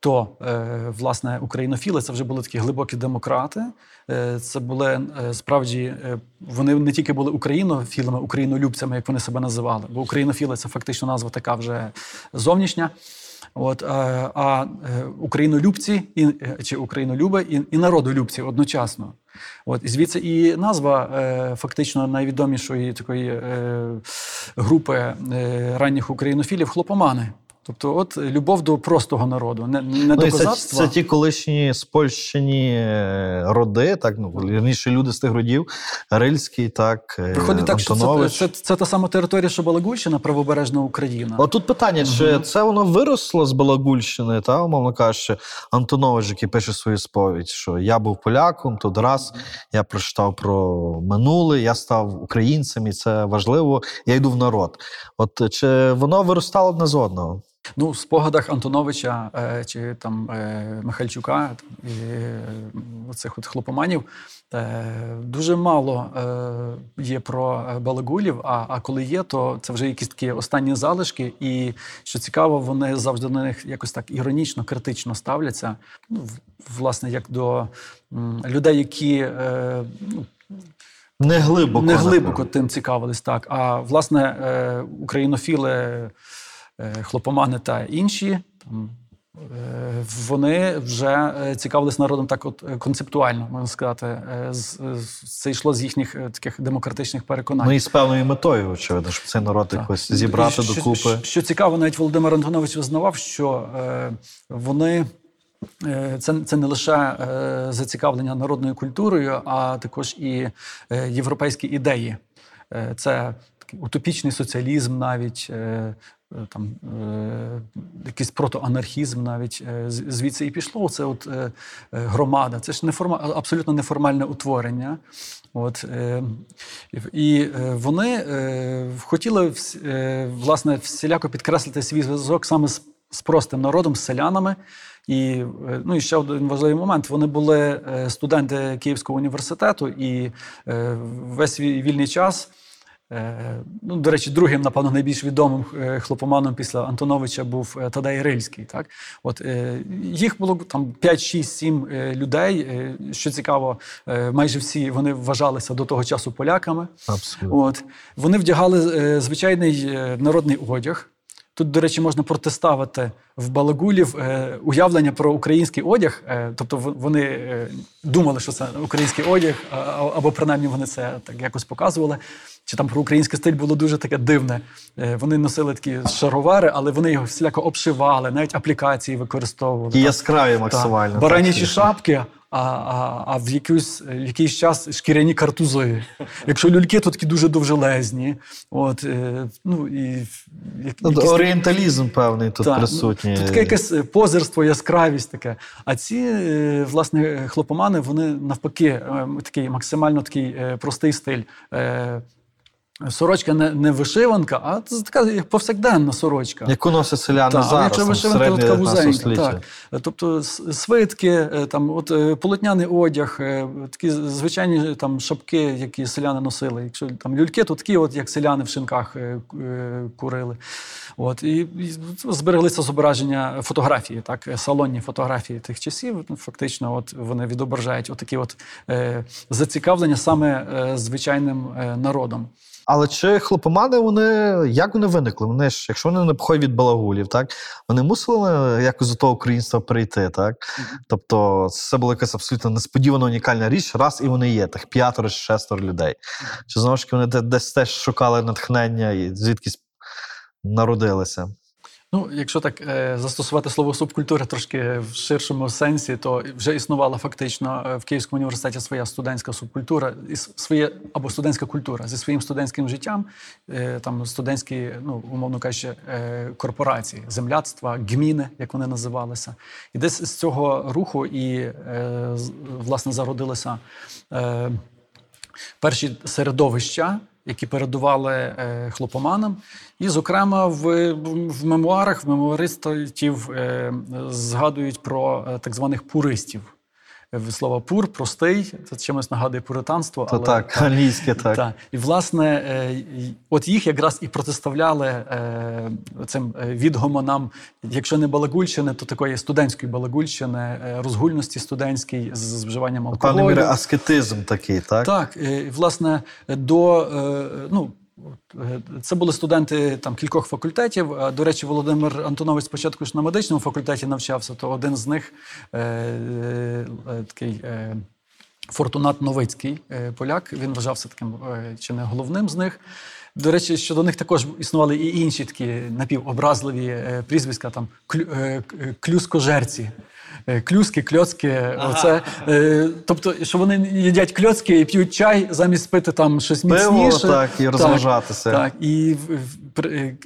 То, е, власне, українофіли це вже були такі глибокі демократи. Це були справді вони не тільки були українофілами, українолюбцями, як вони себе називали, бо українофіли це фактично назва така вже зовнішня. От, а, а е, українолюбці і, е, чи українолюби і, і народолюбці одночасно. От, і звідси і назва е, фактично найвідомішої такої е, групи е, ранніх українофілів хлопомани. Тобто, от любов до простого народу, не, не Ну, до це, це ті колишні спольщені е, роди, так ну вірніше люди з тих родів, Рильський, так е, Виходить так, що це, це, це та сама територія, що Балагульщина, правобережна Україна. От тут питання: чи це воно виросло з Балагульщини, та умовно кажучи, Антонович, який пише свою сповідь, що я був поляком, тут раз я прочитав про минуле, я став українцем, і це важливо. Я йду в народ. От чи воно виростало одне з одного? Ну, в спогадах Антоновича е, чи там е, Михальчука і е, оцих от хлопоманів е, дуже мало е, є про е, балагулів. А, а коли є, то це вже якісь такі останні залишки. І що цікаво, вони завжди на них якось так іронічно, критично ставляться. Ну, власне, як до м, людей, які е, ну, Не глибоко. не глибоко тим цікавились, так. А власне, е, українофіли, хлопомани та інші. Там, е, вони вже е, цікавились народом так, от е, концептуально, можна сказати. Е, Це йшло з їхніх е, таких демократичних переконань. Ну і з певною метою, очевидно, щоб цей народ Так. якось зібрати що, докупи. Що, що цікаво, навіть Володимир Антонович визнавав, що е, вони. е, Це, це не лише е, зацікавлення народною культурою, а також і е, європейські ідеї. Е, це утопічний соціалізм, навіть е, е, там е, якийсь протоанархізм, навіть звідси і пішло. Це от громада. Це ж неформа, абсолютно неформальне утворення. От, і вони хотіли власне всіляко підкреслити свій зв'язок саме з, з простим народом, з селянами. І, ну, і ще один важливий момент: вони були студенти Київського університету, і весь свій вільний час. Е, Ну, до речі, другим, напевно, найбільш відомим е, хлопоманом після Антоновича був Тадай Тадей Рильський. Так? От, е, їх було там 5, 6, 7 е, людей. Е, Що цікаво, е, майже всі вони вважалися до того часу поляками. Абсолютно. От. Вони вдягали е, звичайний е, народний одяг. Тут, до речі, можна протиставити в Балагулів е, уявлення про український одяг. Е, тобто вони е, думали, що це український одяг, або принаймні вони це так якось показували. Чи там про український стиль було дуже таке дивне. Вони носили такі шаровари, але вони його всіляко обшивали, навіть аплікації використовували. І яскраві максимально. Баранячі так, шапки, а, а, а в, якийсь, в якийсь час шкіряні картузи. Якщо люльки, то такі дуже довжелезні. От, е, ну, і, як- Ну, якісь Орієнталізм певний тут так, ну. Тут таке якесь е, позерство, яскравість таке. А ці, е, власне, хлопомани, вони навпаки, е, такий максимально такий е, простий стиль. Сорочка не, не вишиванка, а це така повсякденна сорочка. Яку носять селяни Так, зараз, якщо вишиванка, середнє така вузенька. Так. Е, Тобто свитки, е, там, от, е, полотняний одяг, такі звичайні там, шапки, які селяни носили. Якщо там люльки, то такі, от, як селяни в шинках курили. От, і, і збереглися зображення фотографії, так, салонні фотографії тих часів. Ну, Фактично, от, вони відображають отакі от, е, зацікавлення саме е, звичайним е, народом. Але чи хлопомани вони як вони виникли? Вони ж, якщо вони не походять від балагулів, так вони мусили якось до того українства прийти, так? Тобто, це була якась абсолютно несподівана унікальна річ, раз і вони є, так п'ятеро чи шестеро людей. Чи знову ж таки вони десь теж шукали натхнення і звідкись народилися? Ну, якщо так е, застосувати слово субкультура трошки в ширшому сенсі, то вже існувала фактично е, в Київському університеті своя студентська субкультура, і своє або студентська культура зі своїм студентським життям, е, там студентські, ну умовно кажучи, корпорації, земляцтва, гміни, як вони називалися. І десь з цього руху і власне зародилися. Перші середовища, які передували е, хлопоманам. І, зокрема, в, в мемуарах, в мемуаристів е, згадують про е, так званих пуристів. Слово пур, простий, це чимось нагадує пуританство. То так, англійське, так. Так. І, власне, е, от їх якраз і протиставляли е, цим е, відгомонам, якщо не балагульщини, то такої студентської балагульщини, розгульності студентській з вживанням алкоголю. мірі аскетизм такий, так? Так, і, власне, до ну. Е, Це були студенти там кількох факультетів. До речі, Володимир Антонович спочатку ж на медичному факультеті навчався, то один з них е, е, такий е, Фортунат Новицький е, поляк. Він вважався таким е, чи не головним з них. До речі, щодо них також існували і інші такі напівобразливі е, прізвиська, там клю, е, е, клюскожерці. Е, Клюски, кльоцки, оце, е, тобто, що вони їдять кльоцки і п'ють чай замість пити там щось Пиво, міцніше. так, і розважатися. Так, і в- в- при- е,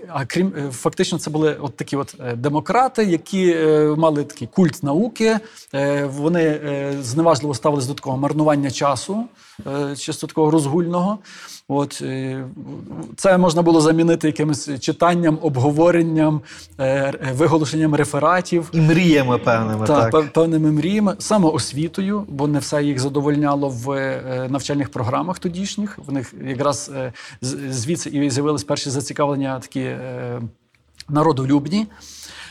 а крім е, фактично, це були от такі от е, демократи, які е, мали такий культ науки. Е, Вони е, зневажливо ставились до такого марнування часу, е, чисто такого розгульного. От е, це можна було замінити якимось читанням, обговоренням, е, е, виголошенням рефератів. І мріями певними, Так, так. певними мріями, самоосвітою, бо не все їх задовольняло в е, навчальних програмах тодішніх. В них якраз е, звідси і з'явились перші зацікавлення такі е, народолюбні.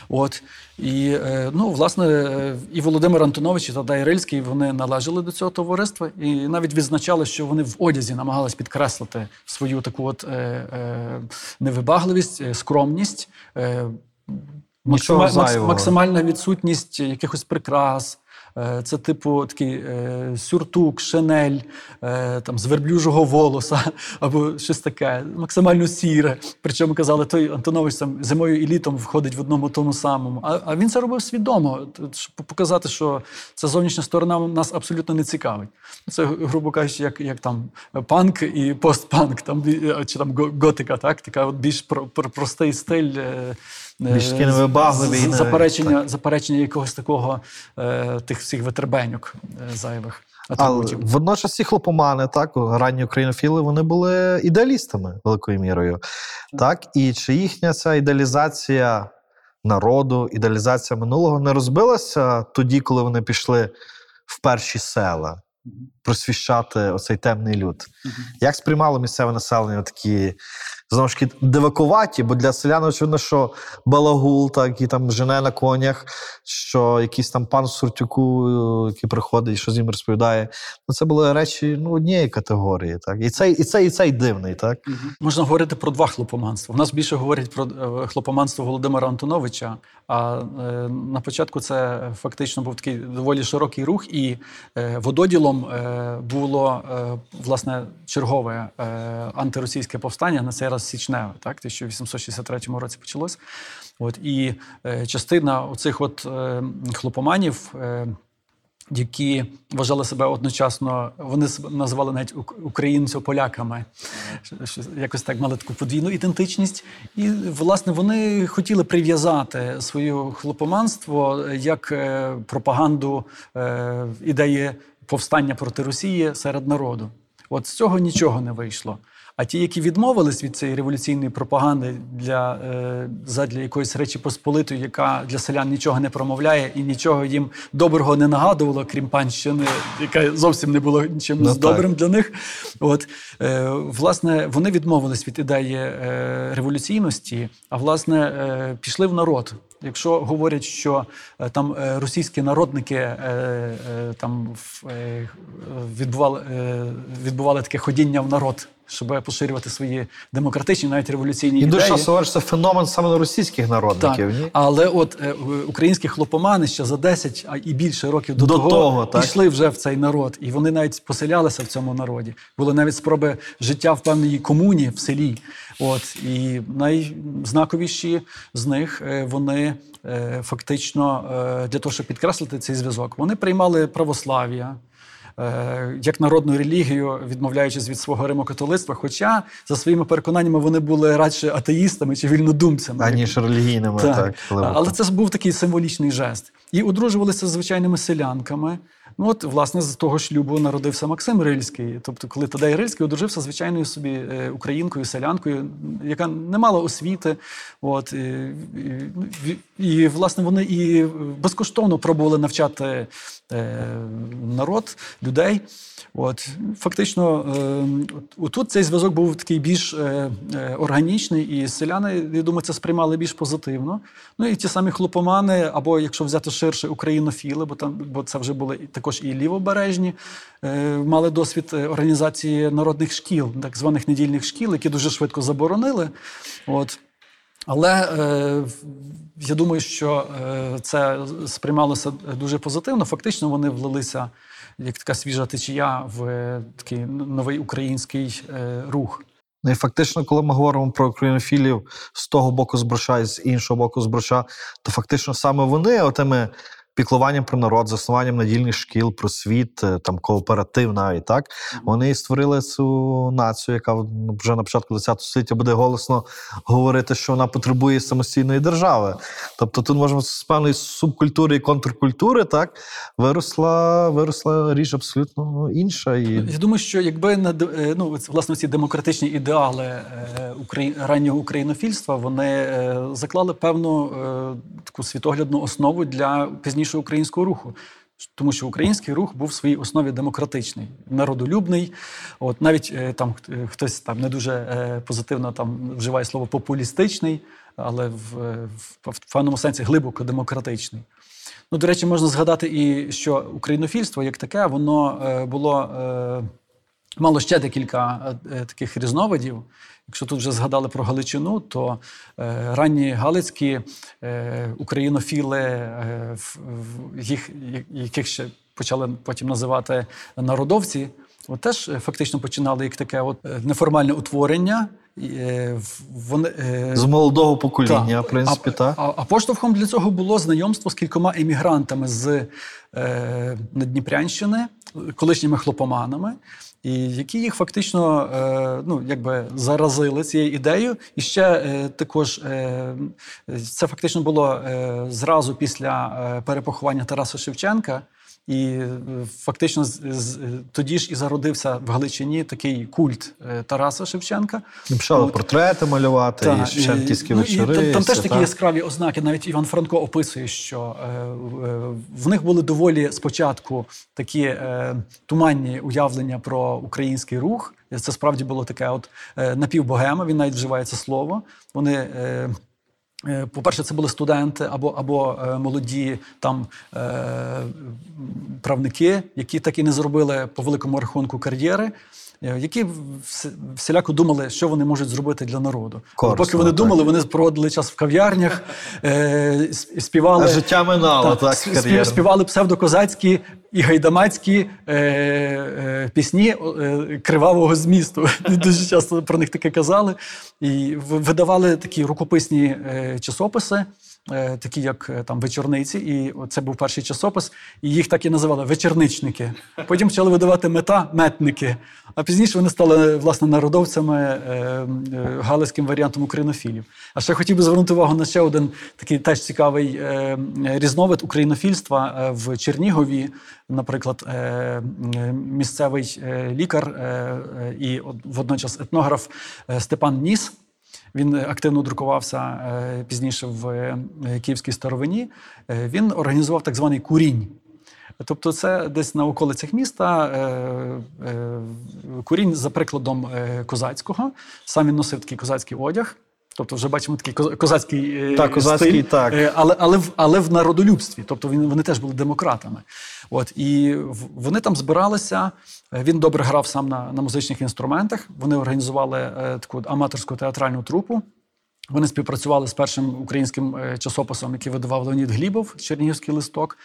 От. І, е, ну, власне, е, і Володимир Антонович, і Тадай Рильський вони належали до цього товариства, і навіть відзначали, що вони в одязі намагались підкреслити свою таку от е, е, невибагливість, скромність. Е, максима- макс- максимальна відсутність якихось прикрас. Е, Це типу такий е, сюртук, шинель, е, там з верблюжого волоса (laughs) або щось таке, максимально сіре. Причому казали, той Антонович там зимою і літом входить в одному тому самому. А, а він це робив свідомо, щоб показати, що ця зовнішня сторона нас абсолютно не цікавить. Це, грубо кажучи, як, як там панк і постпанк, там чи там го- готика, так? Така от більш про, про, простий стиль. Е, Більш е, такий невибагливий, з- не- заперечення, заперечення якогось такого е, тих всіх витребеньок е, зайвих Але водночас ці хлопомани, так, ранні українофіли, вони були ідеалістами великою мірою. Так, і чи їхня ця ідеалізація народу, ідеалізація минулого не розбилася тоді, коли вони пішли в перші села просвіщати оцей темний люд? Як сприймало місцеве населення такі знову ж таки дивакуваті? Бо для селян, очевидно, що балагул, так, який там жене на конях, що якийсь там пан суртюку, е, який приходить що з ним розповідає. Ну, це були речі ну, однієї категорії. Так? І цей, і цей, і цей дивний, так? Можна говорити про два хлопоманства. У нас більше говорять про е, хлопоманство Володимира Антоновича. А е, на початку це фактично був такий доволі широкий рух, і вододілом було власне чергове антиросійське повстання, на цей раз січневе, так, 1863 році почалось. От і е, частина оцих от е, хлопоманів. Е, які вважали себе одночасно, вони себе називали навіть ук- українцю-поляками, якось так мали таку подвійну ідентичність. І, власне, вони хотіли прив'язати своє хлопоманство як е, пропаганду е, ідеї повстання проти Росії серед народу. От з цього нічого не вийшло. А ті, які відмовились від цієї революційної пропаганди для, е, задля якоїсь речі Посполитої, яка для селян нічого не промовляє і нічого їм доброго не нагадувала, крім панщини, яка зовсім не була нічим Ну, з так. добрим для них. От, е, власне, вони відмовились від ідеї е, революційності, а власне е, пішли в народ. Якщо говорять, що там російські народники там відбували, відбували таке ходіння в народ, щоб поширювати свої демократичні, навіть революційні І ідеї. дуже часто говориш, це феномен саме російських народників. Так, Ні? але от е, українські хлопомани ще за 10 а і більше років до, До того, того, так. пішли вже в цей народ, і вони навіть поселялися в цьому народі. Були навіть спроби життя в певній комуні в селі. От і найзнаковіші з них е, вони е, фактично е, для того, щоб підкреслити цей зв'язок, вони приймали православ'я. Е, Як народну релігію, відмовляючись від свого римокатолицтва, хоча за своїми переконаннями вони були радше атеїстами чи вільнодумцями. Аніж релігійними, так. Так. Але це був такий символічний жест. І одружувалися з звичайними селянками. Ну, от, власне, з того шлюбу народився Максим Рильський. Тобто, коли Тадей Рильський одружився звичайною собі е, українкою, селянкою, яка не мала освіти. От, і, і, і, власне, вони і безкоштовно пробували навчати е, народ, людей. От, фактично, е, тут цей зв'язок був такий більш е, е, органічний, і селяни, я думаю, це сприймали більш позитивно. Ну і ті самі хлопомани, або якщо взяти ширше, українофіли, бо там бо це вже були і- також і лівобережні, е, мали досвід е, організації народних шкіл, так званих недільних шкіл, які дуже швидко заборонили. От. Але е, я думаю, що е, це сприймалося дуже позитивно. Фактично, вони влилися як така свіжа течія в такий новий український рух. Ну і фактично, коли ми говоримо про українофілів з того боку зброша і з іншого боку зброша, то фактично саме вони отими піклуванням про народ, заснуванням надільних шкіл, просвіт, е, там кооператив навіть так. Вони створили цю націю, яка ну, вже на початку ХХ століття буде голосно говорити, що вона потребує самостійної держави. Тобто тут можемо з певної субкультури і контркультури, так виросла, виросла річ абсолютно інша. І Я думаю, що якби е, ну, власне ці демократичні ідеали е, украї... раннього українофільства, вони заклали певну таку світоглядну основу для пізнішого українського руху. Тому що український рух був в своїй основі демократичний, народолюбний. От навіть е, там е, хтось там не дуже е, позитивно там вживає слово популістичний, але в, в, в певному сенсі глибоко демократичний. Ну, до речі, можна згадати і що українофільство як таке, воно було мало ще декілька таких різновидів. Якщо тут вже згадали про Галичину, то е, ранні галицькі е, українофіли, е, в- в- їх, яких ще почали потім називати народовці, от теж фактично починали як таке от, неформальне утворення. Е, Вони, е, з молодого покоління, так. в принципі, так. А, а поштовхом для цього було знайомство з кількома емігрантами з е, Надніпрянщини, колишніми хлопоманами, і які їх фактично е, ну, якби заразили цією ідеєю. І ще е, також е, це фактично було зразу після перепоховання Тараса Шевченка. І е, фактично з, тоді ж і зародився в Галичині такий культ е, Тараса Шевченка. Почали От. портрети малювати, Так, і Шевченківські ну, вечори. І там, там все, теж такі так. яскраві ознаки. Навіть Іван Франко описує, що е, в них були доволі спочатку такі туманні уявлення про український рух. Це справді було таке, от напівбогема. Він навіть вживає це слово. Вони. Е, По-перше, це були студенти або, або е, молоді там е, правники, які так і не зробили по великому рахунку кар'єри, які всіляко думали, що вони можуть зробити для народу. Корисно, Поки вони так. думали, вони проводили час в кав'ярнях, е, співали А життя минало, так, спів- співали псевдокозацькі і гайдамацькі е, е, пісні е, кривавого змісту. (laughs) Дуже часто про них таке казали. І видавали такі рукописні е, часописи. Е, Такі як е, там вечорниці, і це був перший часопис, і їх так і називали вечорничники. Потім почали видавати мета метники. А пізніше вони стали власне народовцями е, галицьким варіантом українофілів. А ще хотів би звернути увагу на ще один такий теж цікавий різновид українофільства в Чернігові. Наприклад, місцевий лікар і водночас етнограф Степан Ніс. Він активно друкувався е, пізніше в е, Київській старовині. Е, Він організував так званий курінь. Тобто, це десь на околицях міста курінь за прикладом козацького. Сам він носив такий козацький одяг. Тобто, вже бачимо такий козацький, е, Так, козацький, стиль, так. Е, але, але, в, але в народолюбстві. Тобто він, вони теж були демократами. От, і вони там збиралися. Він добре грав сам на, на музичних інструментах. Вони організували е, таку аматорську театральну трупу. Вони співпрацювали з першим українським часописом, який видавав Леонід Глібов, Чернігівський листок.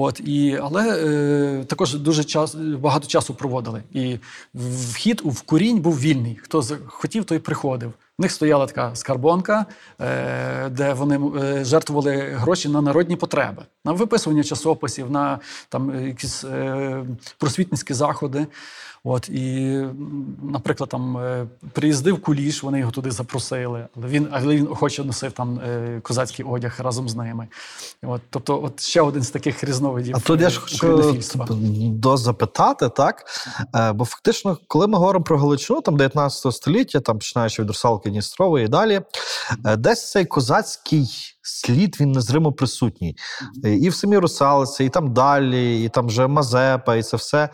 От, і, але е, також дуже час, багато часу проводили. І вхід в курінь був вільний. Хто хотів, той приходив. В них стояла така скарбонка, е, де вони е, жертвували гроші на народні потреби, на виписування часописів, на там, якісь е, просвітницькі заходи. От і, наприклад, там е, приїздив куліш, вони його туди запросили, але він, але він охоче носив там е, козацький одяг разом з ними. От, тобто, от ще один з таких різновидів. А тут я ж е, хочу дозапитати, так? Бо фактично, коли ми говоримо про Галичину, там 19 століття, там починаючи від Русалки Дністрової і далі, десь цей козацький слід він незримо присутній. Е, І в самій Русалиці, і там далі, і там вже Мазепа, і це все.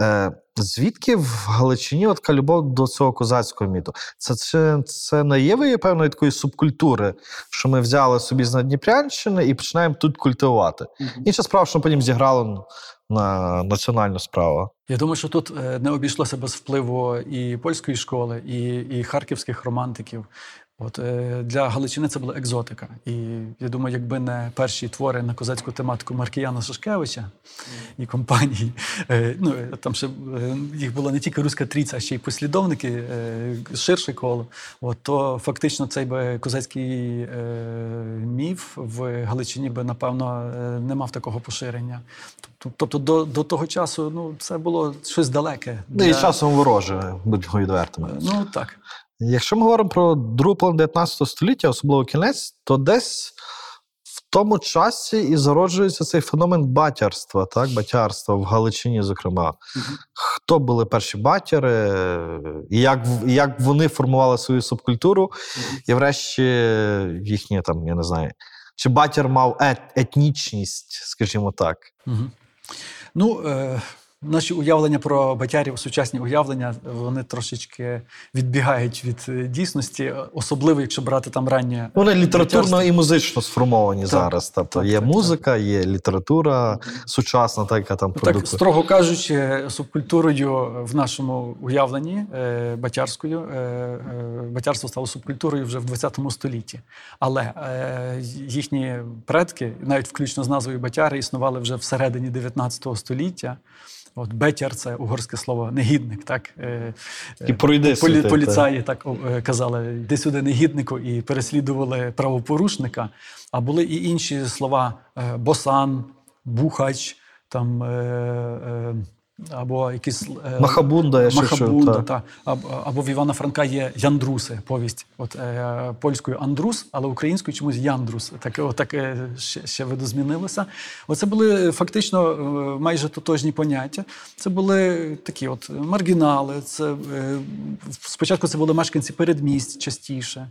Е, Звідки в Галичині от любов до цього козацького міту? Це, це, це не є ви певної такої субкультури, що ми взяли собі з Надніпрянщини і починаємо тут культивувати. Інша справа, що потім зіграло на національну справу. Я думаю, що тут е, не обійшлося без впливу і польської школи, і, і харківських романтиків. От е, для Галичини це була екзотика. І я думаю, якби не перші твори на козацьку тематику Маркіяна Шашкевича і компанії, е, ну там ще е, їх була не тільки руська трійця, а ще й послідовники, ширше коло. От то фактично цей би козацький міф в Галичині би напевно не мав такого поширення. Тобто, до, до того часу ну це було щось далеке. Ну і часом вороже, будемо відвертими. Ну так. Якщо ми говоримо про другу половину 19 століття, особливо кінець, то десь в тому часі і зароджується цей феномен батярства, так, батярства в Галичині, зокрема. Хто були перші батяри, і як, як вони формували свою субкультуру, і врешті їхні там, я не знаю, чи батір мав ет, етнічність, скажімо так. Угу. Ну, е, наші уявлення про батярів, сучасні уявлення, вони трошечки відбігають від е, дійсності, особливо якщо брати там раннє. Вони літературно батярство. і музично сформовані Так, зараз. Тобто так, є так, музика, є література сучасна, та, яка там Ну, Так, строго кажучи, субкультурою в нашому уявленні е, батярською, е, е, батярство стало субкультурою вже в 20 столітті. Але е, їхні предки, навіть включно з назвою батяри, існували вже всередині 19 століття. От Бетяр це угорське слово негідник, так е, І пройди полі, сюди, поліцаї так е, казали, йди сюди негіднику і переслідували правопорушника. А були і інші слова: е, босан, бухач, там е, е, або якісь е, Махабунда, я ще чув, та. та. Або, в Івана Франка є Яндруси, повість. От е, польською Андрус, але українською чомусь Яндрус. Так, отак е, ще, ще видозмінилося. Оце були фактично е, майже тотожні поняття. Це були такі от маргінали. Це е, спочатку це були мешканці передмість частіше.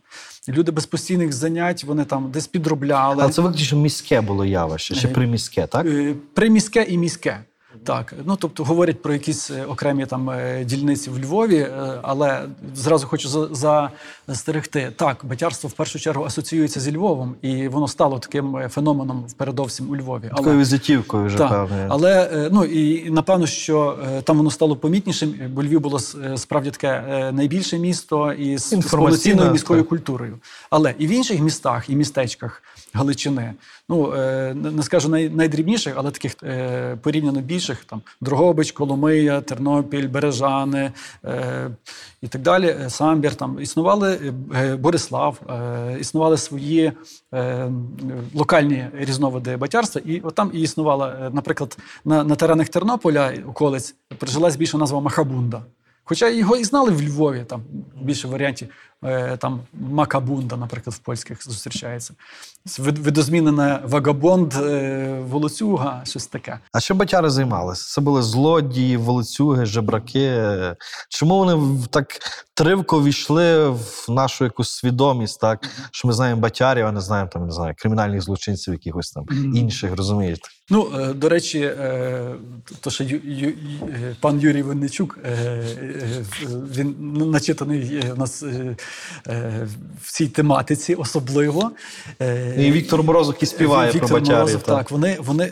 Люди без постійних занять, вони там десь підробляли. Але це виключно міське було явище, чи Е, приміське, так? Приміське і міське. Так, ну тобто говорять про якісь е, окремі там е, дільниці в Львові, е, але зразу хочу за- застерегти. Так, батярство в першу чергу асоціюється зі Львовом, і воно стало таким феноменом передовсім у Львові. Але- Такою візитівкою вже так, певною. але ну і напевно, що там воно стало помітнішим, бо Львів було справді таке найбільше місто і з, з повноцінною міською так. культурою. Але і в інших містах і містечках Галичини, ну е, не скажу найдрібніших, але таких е, порівняно більших, там Дрогобич, Коломия, Тернопіль, Бережани е, і так далі. Самбір там існували Борислав, існували свої локальні різновиди батярства, і от там і існувала, наприклад, на, на теренах Тернополя околиць прижилась більша назва Махабунда. Хоча його і знали в Львові, там більше варіантів, е, там Макабунда, наприклад, в польських зустрічається. Видозмінена вагабонд, е, волоцюга, щось таке. А що батяри займалися? Це були злодії, волоцюги, жебраки. Чому вони так тривко війшли в нашу якусь свідомість, так що ми знаємо батярів, а не знаємо там, не знаю, кримінальних злочинців, якихось там інших, розумієте? Ну, е, до речі, е, то, що Ю, Ю, Ю- е, пан Юрій Винничук, він начитаний у нас в цій тематиці особливо. І Віктор Морозов, який співає Віктор про батярів. Морозов, так. так, вони, вони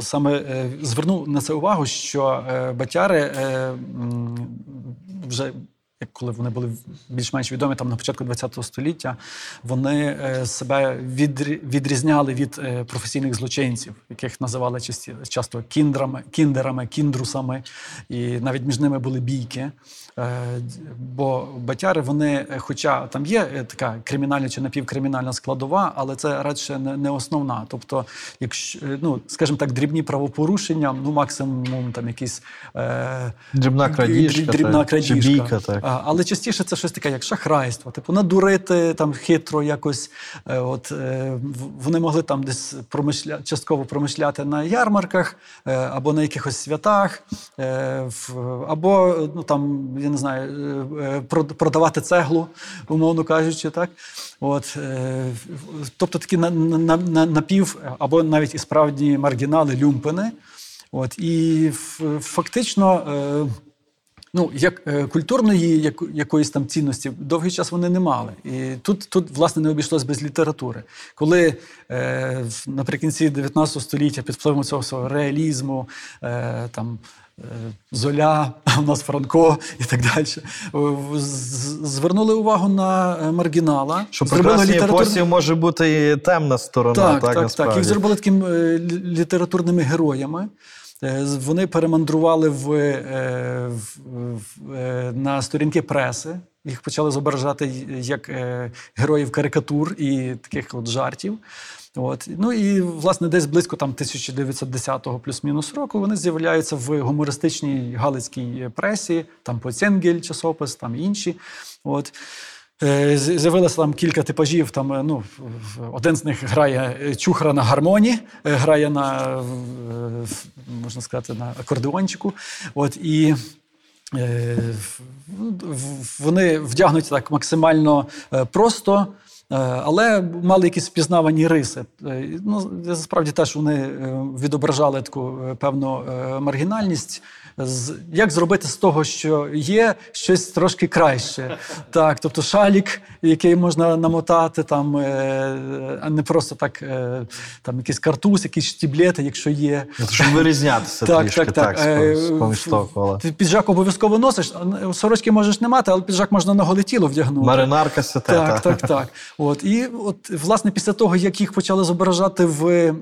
саме звернув на це увагу, що батяри вже. Коли вони були більш-менш відомі там на початку ХХ століття, вони е, себе відрізняли від е, професійних злочинців, яких називали часто кіндрами, кіндерами, кіндрусами, і навіть між ними були бійки. Е, Бо батяри, вони, е, хоча там є е, така кримінальна чи напівкримінальна складова, але це радше не, основна. Тобто, якщо ну, скажімо так, дрібні правопорушення, ну максимум там якісь е, Дрібна крадіжка, дрібна так, крадіжка. чи бійка, так. Але частіше це щось таке, як шахрайство, типу надурити там хитро якось. Е, от е, вони могли там десь промишля... частково промишляти на ярмарках е, або на якихось святах, е, в- або ну там я не знаю, е, е, прод- продавати цеглу, умовно кажучи, так. От, е, тобто такі на, на, на, напів або навіть і справді маргінали, люмпини. От, і фактично. Ну, як культурної як, якоїсь там цінності довгий час вони не мали. І тут, тут власне, не обійшлось без літератури. Коли е, наприкінці 19 століття під впливом цього всього реалізму, е, там, Золя, у нас Франко і так далі, е, звернули увагу на е, маргінала. Що зробили літератур- епосі може бути і темна сторона, так, так, так, так. Їх зробили такими е, літературними героями. Е, Вони перемандрували в, е, в, в, е, на сторінки преси. Їх почали зображати як е, героїв карикатур і таких от жартів. От. Ну і власне десь близько там 1910-го плюс-мінус року вони з'являються в гумористичній галицькій пресі, там Поценгель часопис, там інші. От. Е, З'явилося там кілька типажів. Там, е, ну, один з них грає е, чухра на гармоні, грає на, можна сказати, на акордеончику. От, і вони вдягнуті так максимально просто. Е, Але мали якісь впізнавані риси. Е, Ну, насправді теж вони е, відображали таку певну маргінальність. Як зробити з того, що є, щось трошки краще? (laughs) Так, тобто шалік, який можна намотати, там, а не просто так, там якийсь картуз, якісь штіблети, якщо є. Ну, Щоб вирізнятися (laughs) Так, трішки, так, так. так, того кола. Ти піджак обов'язково носиш, сорочки можеш не мати, але піджак можна на голе тіло вдягнути. Маринарка свята. Так, так, так. (laughs) От і от власне після того, як їх почали зображати в е,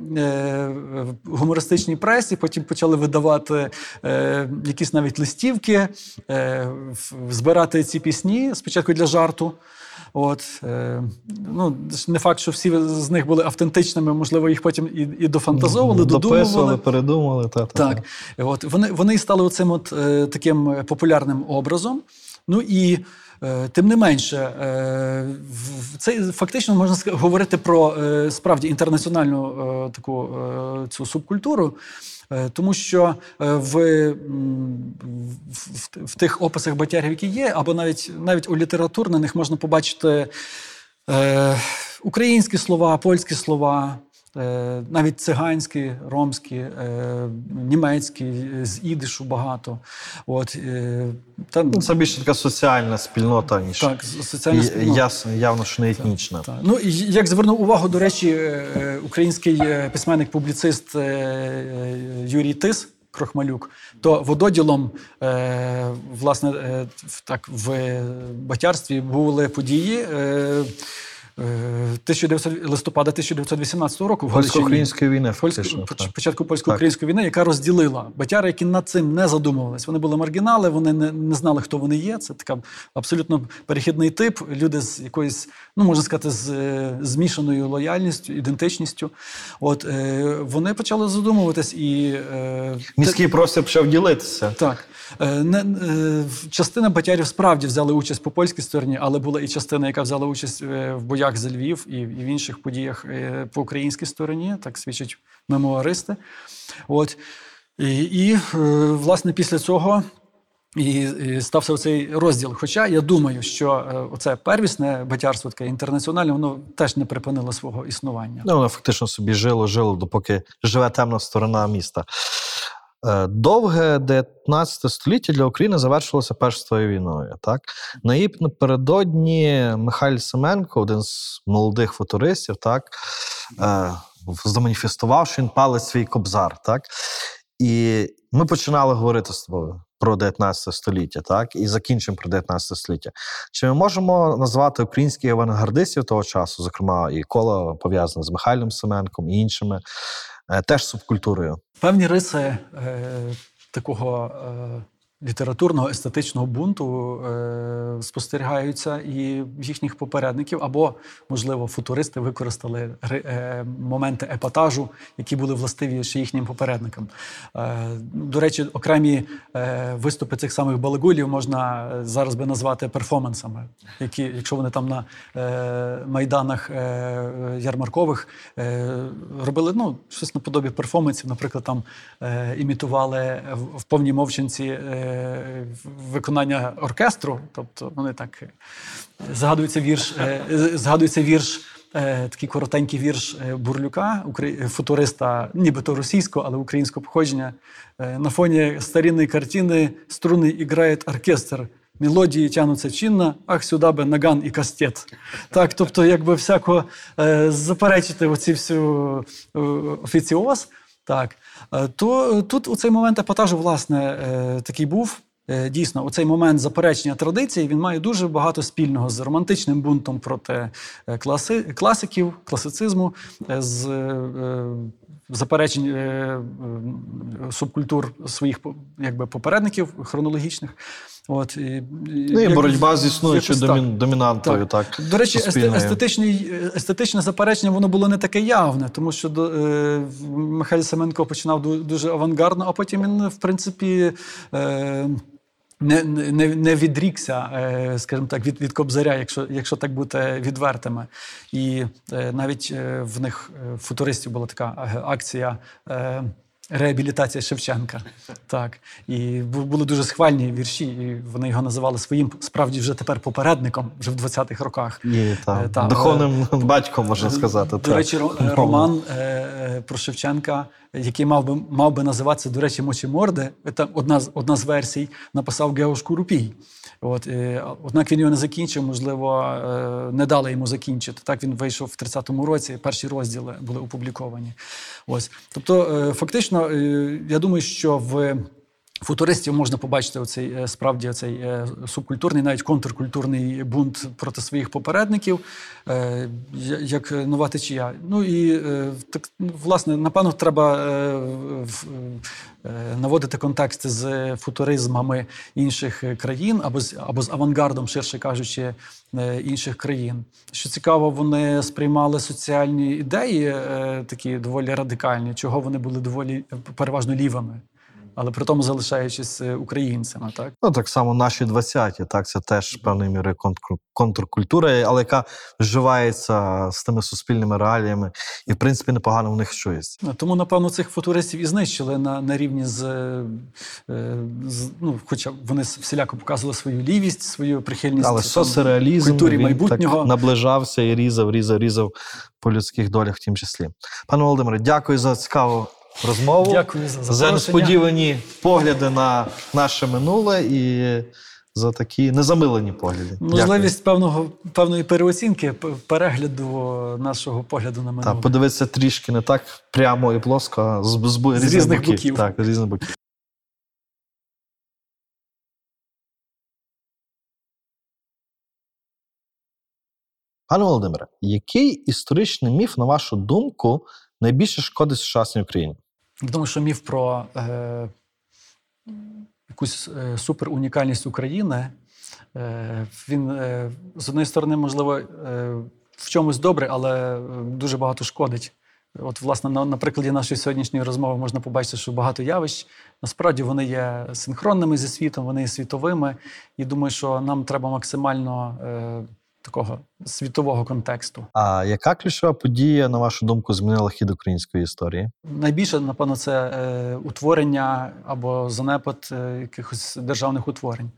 в гумористичній пресі, потім почали видавати е, якісь навіть листівки, е, збирати ці пісні спочатку для жарту. От, е, ну, не факт, що всі з них були автентичними, можливо, їх потім і, і дофантазовували, Дописували, додумували. передумали. Та, та, Так, от вони, вони стали оцим от е, таким популярним образом. Ну і е, тим не менше, е, це фактично можна говорити про е, справді інтернаціональну е, таку е, цю субкультуру. Е, Тому що е, в, в, в, тих описах батярів, які є, або навіть навіть у літературних них можна побачити е, українські слова, польські слова, е, навіть циганські, ромські, е, німецькі, з ідишу багато. От, е, та, Ну, Це більше така соціальна спільнота, ніж так, соціальна спільнота. ясно, явно, що не етнічна. Так. Ну, як звернув увагу, до речі, е, е, український е, письменник-публіцист е, е, Юрій Тис. Крохмалюк, то вододілом, е, власне, е, так, в Батярстві були події е, е, 1900, листопада 1918 року в. Польсько-української війни, фактично. початку польсько-української війни, яка розділила батяри, які над цим не задумувались. Вони були маргінали, вони не, не знали, хто вони є. Це така абсолютно перехідний тип. Люди з якоюсь, ну можна сказати, з е, змішаною лояльністю, ідентичністю. От е, вони почали задумуватись і е, Міський простір почав ділитися. так. Е, Не, е, частина батярів справді взяли участь по польській стороні, але була і частина, яка взяла участь е, в боях за Львів і, в інших подіях е, по українській стороні, так свідчать мемуаристи. От. І, і е, власне, після цього. І стався цей розділ. Хоча я думаю, що е, оце первісне батярство таке інтернаціональне, воно теж не припинило свого існування. Ну, воно фактично собі жило, жило, допоки живе темна сторона міста. Е, Довге 19 століття для України завершилося Першою війною. Так? Напередодні Михайль Семенко, один з молодих футуристів, так, е, заманіфестував, що він палить свій кобзар. Так? І ми починали говорити з тобою про 19 століття, так, і закінчимо про 19 століття. Чи ми можемо назвати українських авангардистів того часу, зокрема, і коло пов'язане з Михайлом Семенком і іншими, теж субкультурою? Певні риси е, такого е, літературного естетичного бунту е, спостерігаються і їхніх попередників, або, можливо, футуристи використали ри- е, моменти епатажу, які були властиві ще їхнім попередникам. Е, до речі, окремі е, виступи цих самих балагулів можна е, зараз би назвати перформансами, які, якщо вони там на е, майданах е, ярмаркових е, робили ну, щось наподобі перформансів, наприклад, там е, імітували в, в повній мовчанці е, виконання оркестру, тобто вони так е, згадується вірш, е, згадується вірш. е, Такий коротенький вірш Бурлюка, футуриста, нібито російського, але українського походження. На фоні старинної картини струни грає оркестр. Мелодії тянуться чинно, ах, сюди би наган і кастет. Так, тобто, якби всяко заперечити оці всю офіціоз, так, е, то тут у цей момент епатажу, власне, е, такий був. Е, Дійсно, у цей момент заперечення традиції він має дуже багато спільного з романтичним бунтом проти е, класи, класиків, класицизму, е, з е, заперечень е, е, субкультур своїх якби, попередників хронологічних. От, і, Ну і як- боротьба з існуючою домін, домінантою, так. До речі, есте- суспільною. естетичний, естетичне заперечення воно було не таке явне, тому що до, е, Михайло Семенко починав дуже авангардно, а потім він, в принципі, е, не, не, не відрікся, е, скажімо так, від, від кобзаря, якщо, якщо так бути відвертими. І е, навіть е, в них футуристів була така акція. Е, Реабілітація Шевченка. Так. І були дуже схвальні вірші, і вони його називали своїм справді вже тепер попередником, вже в 20-х роках. І, та, Е, та, духовним (laughs) батьком, можна сказати. До так. речі, ро- е, роман е, е, про Шевченка, який мав би, мав би називатися, до речі, Мочі морди. Там одна з одна з версій написав Геош Курупій. От, е, однак він його не закінчив, можливо, е, не дали йому закінчити. Так він вийшов в 30-му році, перші розділи були опубліковані. Ось. Тобто, е, фактично, я думаю, що в Футуристів можна побачити оцей е, справді оцей е, субкультурний, навіть контркультурний бунт проти своїх попередників, е, як нова течія. Ну і так, власне, напевно, треба наводити контекст з футуризмами інших країн або з або з авангардом, ширше кажучи, інших країн. Що цікаво, вони сприймали соціальні ідеї, такі доволі радикальні, чого вони були доволі переважно лівими. Але при тому залишаючись е, українцями. Так Ну, так само наші 20-ті, так, це теж певною мірою контр- контркультура, але яка вживається з тими суспільними реаліями, і в принципі непогано в них чується. Ну, Тому, напевно, цих футуристів і знищили на, на рівні з, е, е, з ну, хоча вони всіляко показували свою лівість, свою прихильність Але там, соцреалізм культурі він майбутнього. так наближався і різав, різав, різав по людських долях, в тім числі. Пане Володимире, дякую за цікаву розмову. Дякую за за несподівані погляди на наше минуле і за такі незамилені погляди. Можливість певного певної переоцінки, перегляду нашого погляду на минуле. Так, подивитися трішки не так прямо і плоско, а з, з, З різних, різних боків. боків. Так, з різних боків. Пане Володимире, який історичний міф, на вашу думку, найбільше шкодить сучасній Україні? Думаю, що міф про е, якусь е, суперунікальність України. Е, він е, з однієї сторони, можливо, е, в чомусь добре, але е, дуже багато шкодить. От, власне, на, на прикладі нашої сьогоднішньої розмови можна побачити, що багато явищ насправді вони є синхронними зі світом, вони є світовими. І думаю, що нам треба максимально е, такого світового контексту. А яка ключова подія, на вашу думку, змінила хід української історії? Найбільше, напевно, це е, утворення або занепад е, якихось державних утворень.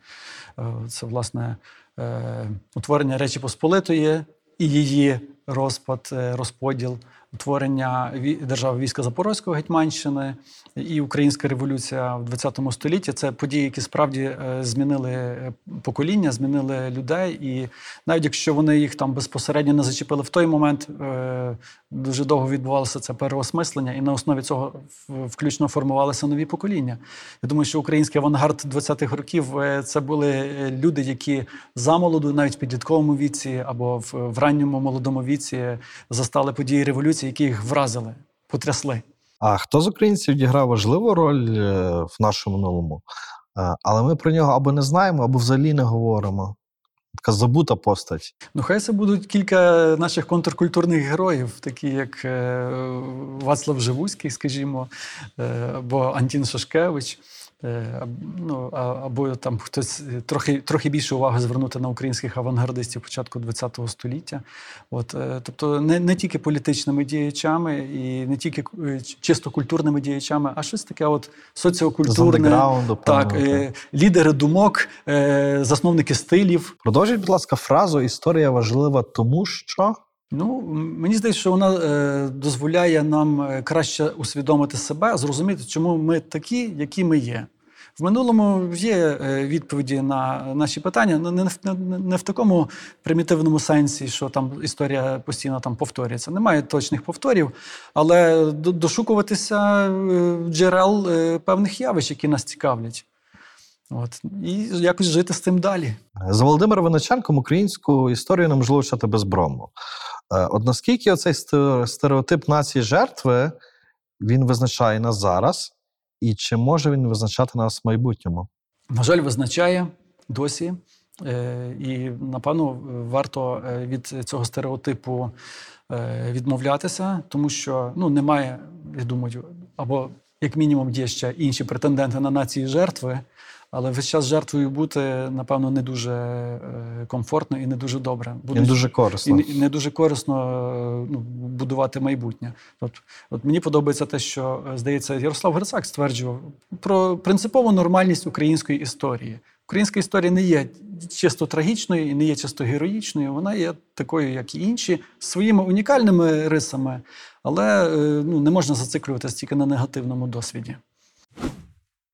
Е, це, власне, е, утворення Речі Посполитої і її розпад, е, розподіл, утворення держави війська Запорозького Гетьманщини і Українська революція в ХХ столітті. Це події, які справді е, змінили е, покоління, змінили людей. І навіть якщо вони їх там безпосередньо не зачепили в той момент, е, дуже довго відбувалося це переосмислення, і на основі цього включно формувалися нові покоління. Я думаю, що український авангард 20-х років це були люди, які замолоду, навіть в підлітковому віці або в ранньому молодому віці застали події революції, які їх вразили, потрясли. А хто з українців відіграв важливу роль е, в нашому минулому? Е, Але ми про нього або не знаємо, або взагалі не говоримо. Така забута постать. Ну, хай це будуть кілька наших контркультурних героїв, такі як е, Вацлав Живуський, скажімо, або Антін Шашкевич. Е, Ну, а- або там хтось е, трохи, трохи більше уваги звернути на українських авангардистів початку ХХ століття. От, е, тобто не, не тільки політичними діячами і не тільки чисто культурними діячами, а щось таке от соціокультурне. Так, е, лідери думок, е, засновники стилів. Продовжіть, будь ласка, фразу Історія важлива тому, що. Ну, мені здається, що вона е, дозволяє нам краще усвідомити себе, зрозуміти, чому ми такі, які ми є. В минулому є е, відповіді на наші питання, не, в- не, не в такому примітивному сенсі, що там історія постійно там повторюється. Немає точних повторів, але дошукуватися е, джерел е, певних явищ, які нас цікавлять. От, і якось жити з цим далі. За Володимиром Винниченком українську історію неможливо читати безбромно. Е, От наскільки оцей стереотип нації жертви він визначає нас зараз, і чи може він визначати нас в майбутньому? на жаль, визначає досі. Е, І, напевно, варто е, від цього стереотипу е, відмовлятися, тому що ну, немає, я думаю, або як мінімум є ще інші претенденти на нації жертви, але весь час жертвою бути, напевно, не дуже е, комфортно і не дуже добре. Він Будуть- дуже корисно. не, і не дуже корисно е, ну, будувати майбутнє. От, от мені подобається те, що е, здається, Ярослав Грицак стверджував про принципову нормальність української історії. Українська історія не є чисто трагічною і не є чисто героїчною. Вона є такою, як і інші, з своїми унікальними рисами, але ну, не можна зациклюватися тільки на негативному досвіді.